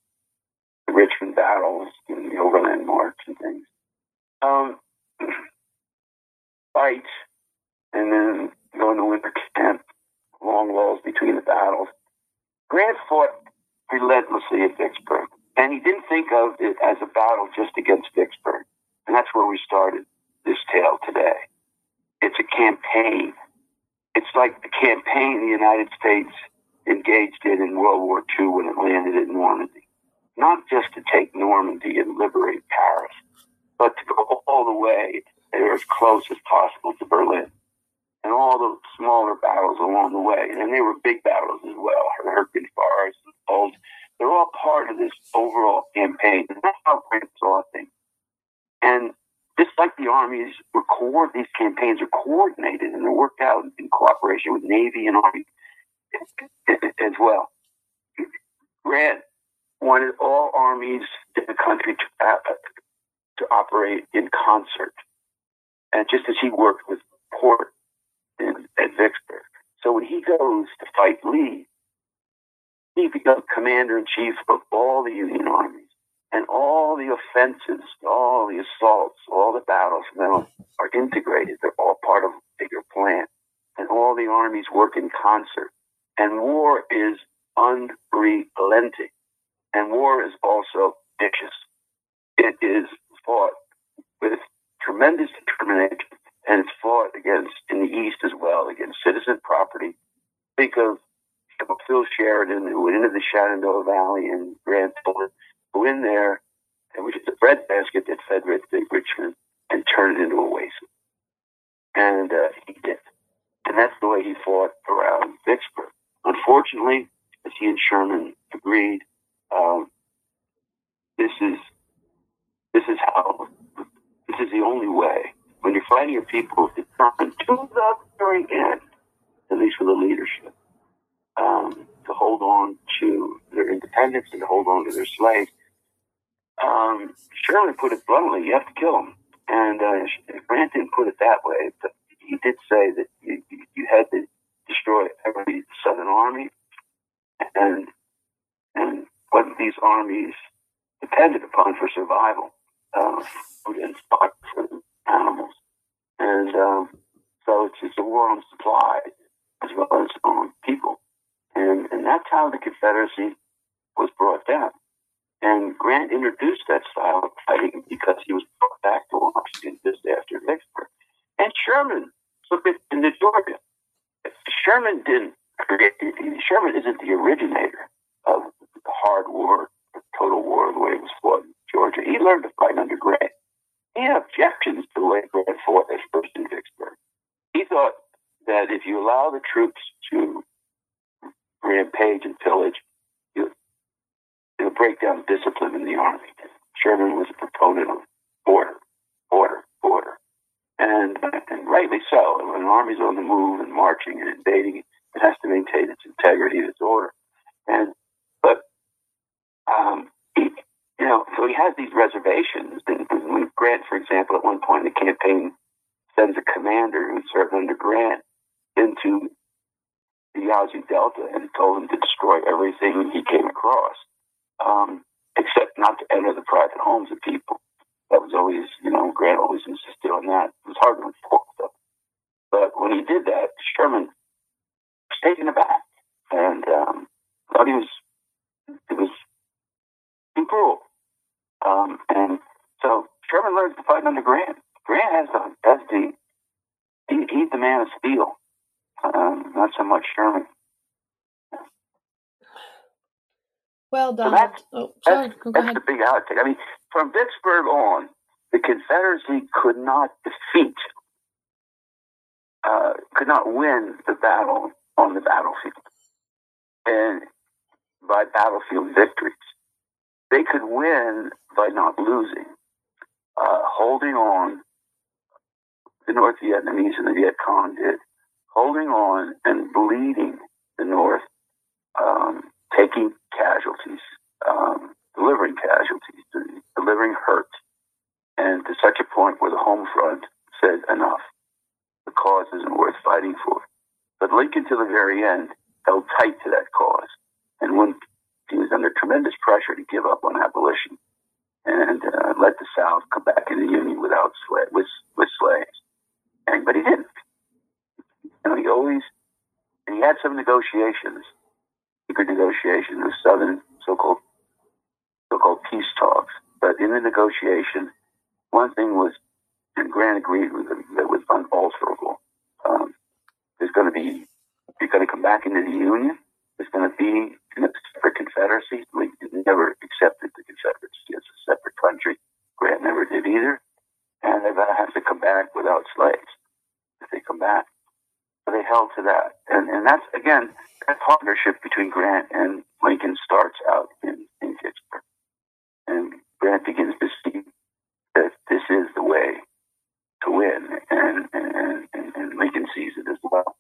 the Richmond battles and the Overland March and things. Um, fights, and then going to winter camp, long lulls between the battles. Grant fought relentlessly at Vicksburg, and he didn't think of it as a battle just against Vicksburg. And that's where we started this tale today. It's a campaign. It's like the campaign the United States engaged in in World War II when it landed in Normandy. Not just to take Normandy and liberate Paris, but to go all the way there as close as possible to Berlin and all the smaller battles along the way. And they were big battles as well. Hürtgen Forest, Bulge. They're all part of this overall campaign. And that's how Grant saw things. And just like the armies were these campaigns are coordinated and they're worked out in cooperation with Navy and Army as well. Grant wanted all armies in the country to, uh, to operate in concert. And just as he worked with Port in, at Vicksburg. So when he goes to fight Lee, he becomes commander in chief of all the Union armies. And all the offenses, all the assaults, all the battles now are integrated. They're all part of a bigger plan. And all the armies work in concert. And war is unrelenting. And war is also vicious. It is fought with tremendous determination and it's fought against in the East as well against citizen property. Think of, Phil Sheridan who went into the Shenandoah Valley and Grant Bullitt, go in there, and which is a breadbasket that fed Richmond, and turn it into a oasis. And uh, he did. And that's the way he fought around Vicksburg. Unfortunately, as he and Sherman agreed, um, this is this is how this is the only way when you're fighting your people determined to the very end, at least for the leadership, um, to hold on to their independence and to hold on to their slaves. Um, put it bluntly, you have to kill them. And uh, Grant didn't put it that way, but he did say that you, you had to destroy every Southern army and and what these armies depended upon for survival, uh, food and stock and animals. And um, so it's just a war on supply as well as on people. And, and that's how the Confederacy was brought down. And Grant introduced that style of fighting because he was brought back to Washington just after Vicksburg. And Sherman took it into Georgia. Sherman didn't create, Sherman isn't the originator of the hard war, the total war, the way it was fought in Georgia. He learned to fight under Grant. He had objections to the way Grant fought at first in Vicksburg. He thought that if you allow the troops to rampage and pillage, you, it'll break down discipline in the army. Sherman was a proponent of order, order, order. And, and rightly so. When an army's on the move and marching and invading, it has to maintain its integrity and its order. And but um, you know, so he has these reservations. And when Grant, for example, at one point in the campaign, sends a commander who served under Grant into the Yazoo Delta and told him to destroy everything he came across, um, except not to enter the private homes of people. That was always, you know, Grant always insisted on that. It was hard to enforce them. But when he did that, Sherman was taken aback and um, thought he was, it was too cruel. Um, and so Sherman learns to fight under Grant. Grant has the, has the he, he's the man of steel, um, not so much Sherman. Well, Donald. So that's, oh, sorry. That's, that's the big outtake. I mean, from Vicksburg on, the Confederacy could not defeat uh, could not win the battle on the battlefield and by battlefield victories. They could win by not losing, uh, holding on. The North Vietnamese and the Viet Cong did, holding on and bleeding the North, um, taking casualties, um, delivering casualties, delivering hurt, and to such a point where the home front said enough. The cause isn't worth fighting for. But Lincoln, to the very end, held tight to that cause. And when he was under tremendous pressure to give up on abolition and uh, let the South come back in the Union without sla- with, with slaves. And, but he didn't. You know, he always, and he had some negotiations, secret negotiations the Southern so-called so-called peace talks. But in the negotiation, one thing was, and Grant agreed with him, that was unalterable. Um, there's going to be, you're going to come back into the Union. There's going to be a separate Confederacy. Lincoln never accepted the Confederacy as a separate country. Grant never did either. And they're going to have to come back without slaves if they come back. So they held to that. And, and that's, again, that partnership between Grant and Lincoln starts out in, in Vicksburg. And Grant begins to see that this is the way to win. And, and, and, and Lincoln sees it as well.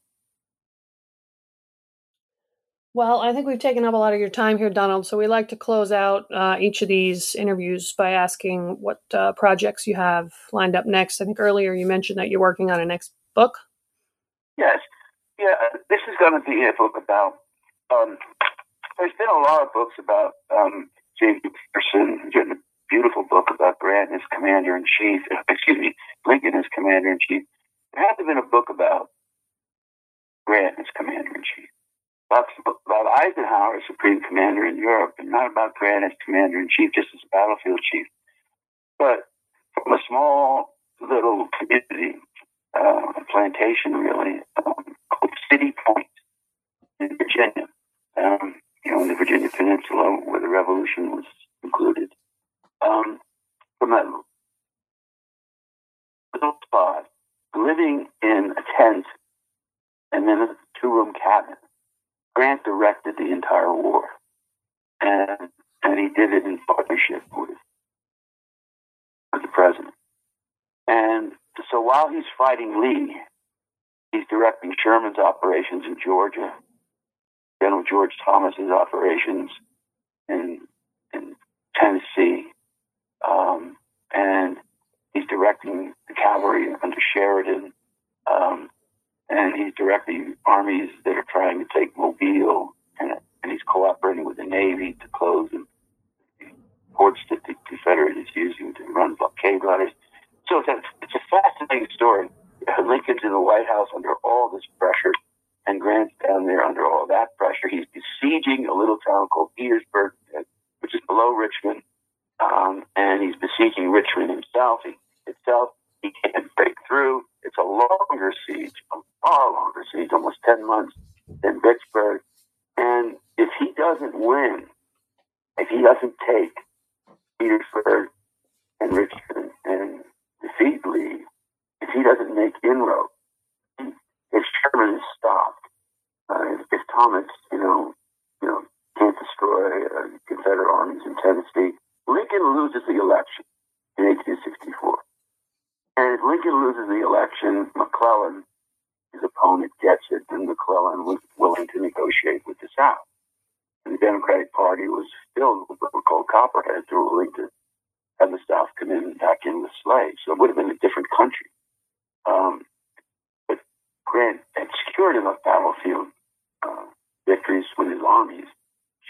Well, I think we've taken up a lot of your time here, Donald. So we like to close out uh, each of these interviews by asking what uh, projects you have lined up next. I think earlier you mentioned that you're working on a next book. Yes. Yeah, this is going to be a book about. Um, there's been a lot of books about um, James written a beautiful book about Grant as commander in chief. Excuse me, Lincoln as commander in chief. There hasn't been a book about Grant as commander in chief. About, about Eisenhower as supreme commander in Europe, and not about Grant as commander in chief, just as battlefield chief. But from a small little community, uh, a plantation really, um, called City Point in Virginia, um, you know, in the Virginia Peninsula where the revolution was concluded. Um, from that little spot, living in a tent and then a two room cabin, Grant directed the entire war. And, and he did it in partnership with, with the president. And so while he's fighting Lee, he's directing Sherman's operations in Georgia, General George Thomas's operations in, in Tennessee, um, and he's directing the cavalry under Sheridan, um, and he's directing armies that are trying to take Mobile, and, and he's cooperating with the Navy to close the ports that the Confederate is using to run blockade runners. So it's a, it's a fascinating story. Lincoln's in the White House under all pressure, and Grant's down there under all that pressure. He's besieging a little town called Petersburg, which is below Richmond, um, and he's besieging Richmond himself. He, itself, he can't break through. It's a longer siege, a far longer siege, almost ten months than Vicksburg. And if he doesn't win, if he doesn't take Petersburg and Richmond and defeat Lee, if he doesn't make inroads, if Sherman is stopped, uh, if, if, Thomas, you know, you know, can't destroy uh, Confederate armies in Tennessee, Lincoln loses the election in 1864. And if Lincoln loses the election, McClellan, his opponent, gets it, and McClellan was willing to negotiate with the South. And the Democratic Party was filled with what were called copperheads who were willing to have the South come in back in with slaves. So it would have been a different country. Um, Grant had secured enough battlefield uh, victories with his armies.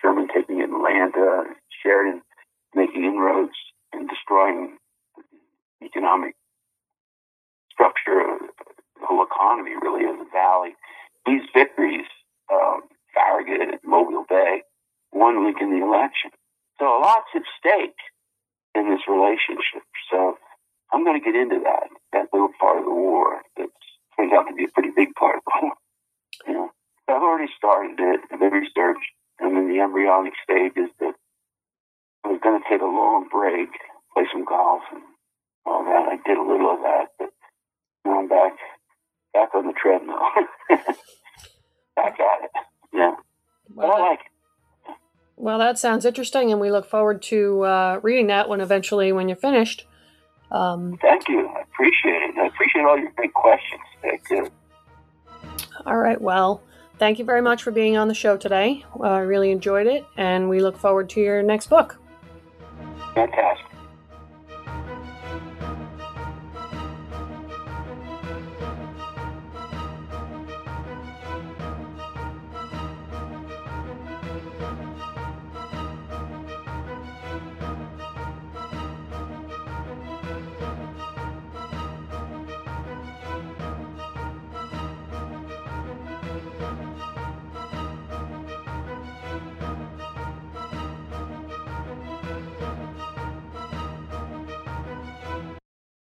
Sherman taking Atlanta, Sheridan making inroads and destroying the economic structure of the whole economy, really, of the valley. These victories, um, Farragut, and Mobile Bay, won Lincoln the election. So a lot's at stake in this relationship. So I'm going to get into that, that little part of the war that turns out to be a pretty big part of the war. You know, I've already started it, the research. I'm in the embryonic stage is that I was going to take a long break, play some golf and all that. I did a little of that, but now I'm back, back on the treadmill. back at it. Yeah. Well, but I like it. Well, that sounds interesting, and we look forward to uh, reading that when eventually when you're finished. Um, Thank you. I appreciate it. I appreciate all your big questions. Thank you. All right. Well, thank you very much for being on the show today. Uh, I really enjoyed it, and we look forward to your next book. Fantastic.